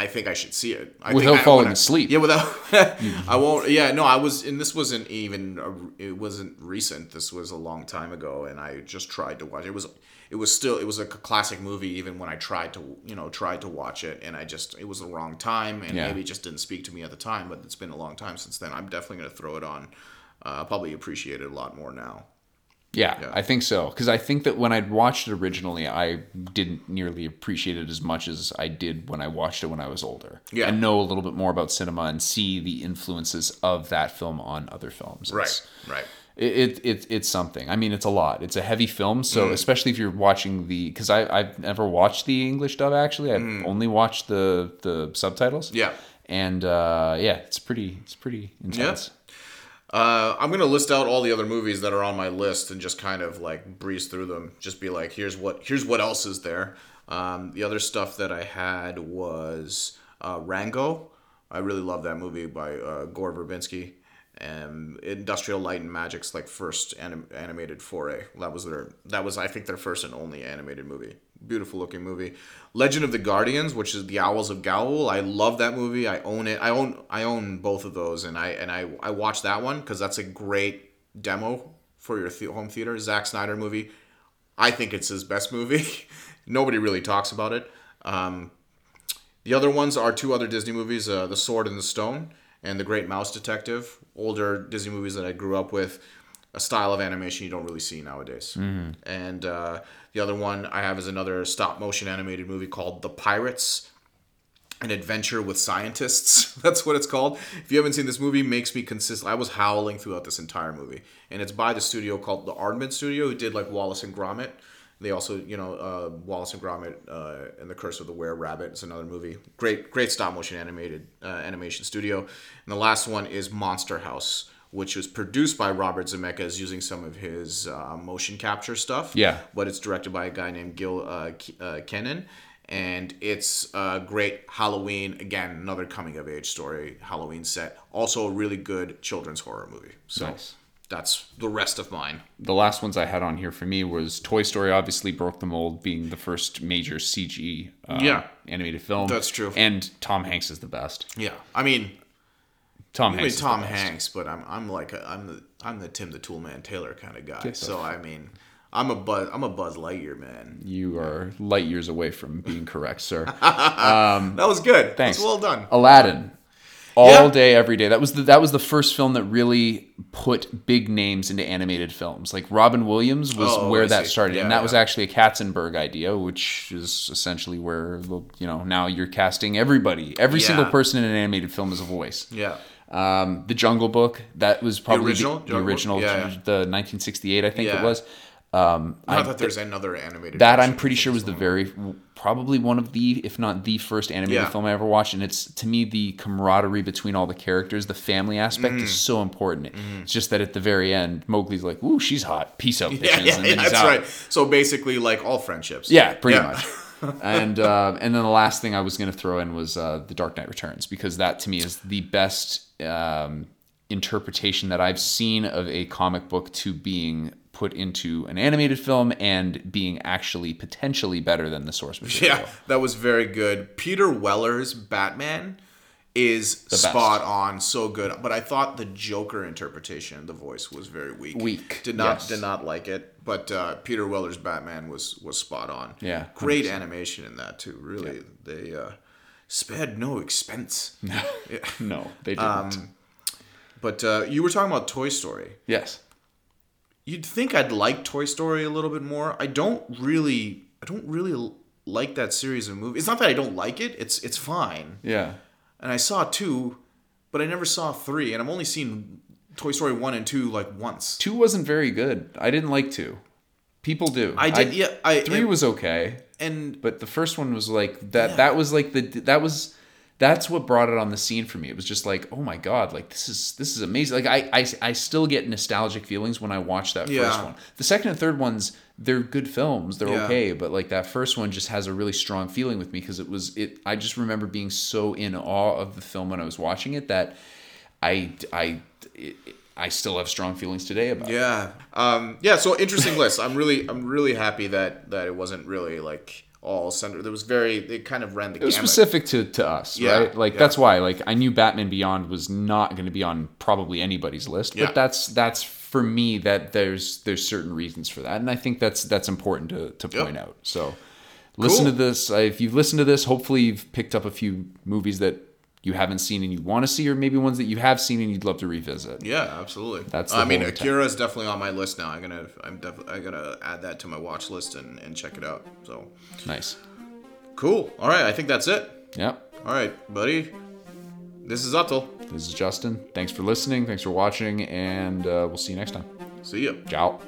I think I should see it I Without think I- falling asleep. Yeah, without. *laughs* I won't. Yeah, no, I was, and this wasn't even. A, it wasn't recent. This was a long time ago, and I just tried to watch. It was. It was still. It was a classic movie, even when I tried to, you know, tried to watch it, and I just. It was the wrong time, and Yeah. maybe it just didn't speak to me at the time. But it's been a long time since then. I'm definitely gonna throw it on. Uh, I'll probably appreciate it a lot more now. Yeah, Yeah. I think so. Because I think that when I'd watched it originally, I didn't nearly appreciate it as much as I did when I watched it when I was older. Yeah. And know a little bit more about cinema and see the influences of that film on other films. It's- Right. It, it, it it's something. I mean, it's a lot. It's a heavy film, Mm. so especially if you're watching the because I I've never watched the English dub actually. I've only watched the the subtitles. Mm. Yeah. And uh, yeah, it's pretty it's pretty intense. Uh, I'm gonna list out all the other movies that are on my list and just kind of like breeze through them. Just be like, here's what here's what else is there. Um, the other stuff that I had was uh, Rango. I really love that movie by uh, Gore Verbinski. And Industrial Light and Magic's like first anim- animated foray. That was their that was I think their first and only animated movie. Beautiful looking movie. Legend of the Guardians, which is the Owls of Ga'Hoole. I love that movie. I own it. I own I own both of those, and I and I I watched that one because that's a great demo for your the- home theater. Zack Snyder movie. I think it's his best movie. *laughs* Nobody really talks about it. Um, the other ones are two other Disney movies, uh, The Sword and the Stone and The Great Mouse Detective. Older Disney movies that I grew up with. A style of animation you don't really see nowadays. And uh, the other one I have is another stop motion animated movie called The Pirates an adventure with scientists. *laughs* That's what it's called. If you haven't seen this movie, makes me consistent. I was howling throughout this entire movie, and it's by the studio called the Aardman Studio, who did like Wallace and Gromit. They also, you know, uh, Wallace and Gromit uh, and the Curse of the Were Rabbit. It's another movie. Great, great stop motion animated uh, animation studio. And the last one is Monster House, which was produced by Robert Zemeckis using some of his uh, motion capture stuff. Yeah. But it's directed by a guy named Gil uh, K- uh, Kenan. And it's a great Halloween, again, another coming of age story, Halloween set. Also a really good children's horror movie. So Nice. that's the rest of mine. the last ones I had on here for me was Toy Story. Obviously, broke the mold, being the first major CG um, Yeah. animated film. That's true. And Tom Hanks is the best. Yeah. I mean, Tom I mean Hanks. Tom. Hanks, but I'm I'm like a, I'm the I'm the Tim the Toolman Taylor kind of guy. So I mean, I'm a Buzz I'm a Buzz Lightyear man. You are light years away from being correct, sir. *laughs* Um, that was good. Thanks. That's well done. Aladdin. All Yeah. day, every day. That was the that was the first film that really put big names into animated films. Like Robin Williams was Oh, where that started, and Yeah, that was actually a Katzenberg idea, which is essentially where you know now you're casting everybody, every single person in an animated film is a voice. Yeah. Um, the Jungle Book, that was probably original the, Book? original, Yeah, yeah. the 1968, I think Yeah. it was. Um, Not that there's another animated. that I'm pretty sure was the very probably one of the if not the first animated Yeah. film I ever watched and it's to me the camaraderie between all the characters the family aspect Mm. is so important it's just that at the very end Mowgli's like ooh she's hot peace out *laughs* bitches Yeah, yeah, and then that's out. right. So basically, like all friendships. yeah pretty Yeah. much *laughs* and uh, and then the last thing I was going to throw in was uh, the Dark Knight Returns because that to me is the best um, interpretation that I've seen of a comic book to being put into an animated film and being actually potentially better than the source material. Yeah, that was very good. Peter Weller's Batman is spot on, so good. But I thought the Joker interpretation the voice was very weak. Weak, Did not yes. did not like it. But uh, Peter Weller's Batman was was spot on. Yeah, great animation in that too. Really, they uh, spared no expense. *laughs* No, they didn't. But uh, you were talking about Toy Story. yes. You'd think I'd like Toy Story a little bit more. I don't really, I don't really like that series of movies. It's not that I don't like it. It's it's fine. Yeah. And I saw two, but I never saw three. And I've only seen Toy Story one and two like once. Two wasn't very good. I didn't like two. People do. I did. yeah. I Three and, was okay, and but the first one was like that. Yeah. That was like the that was that's what brought it on the scene for me. It was just like, oh my god, like this is this is amazing. Like I I, I still get nostalgic feelings when I watch that first one. The second and third ones, they're good films. They're Yeah. okay, but like that first one just has a really strong feeling with me because it was it. I just remember being so in awe of the film when I was watching it that I I. It, I still have strong feelings today about it. yeah, um, yeah. So interesting list. I'm really, I'm really happy that that it wasn't really like all centered. There was very it kind of ran the It was gamut. specific to, to us, Yeah, right? Like yeah. that's why, like I knew Batman Beyond was not going to be on probably anybody's list, but Yeah. that's that's for me that there's there's certain reasons for that, and I think that's that's important to to Yep. point out. So listen Cool. to this. Uh, if you've listened to this, hopefully you've picked up a few movies that you haven't seen and you want to see, or maybe ones that you have seen and you'd love to revisit. Yeah, absolutely. That's I mean. Akira is definitely on my list now. I'm gonna, I'm definitely, I gotta add that to my watch list and, and check it out. So Nice. cool. All right, I think that's it. Yep. All right, buddy. This is Atul. This is Justin. Thanks for listening. Thanks for watching, and uh, we'll see you next time. See ya. Ciao.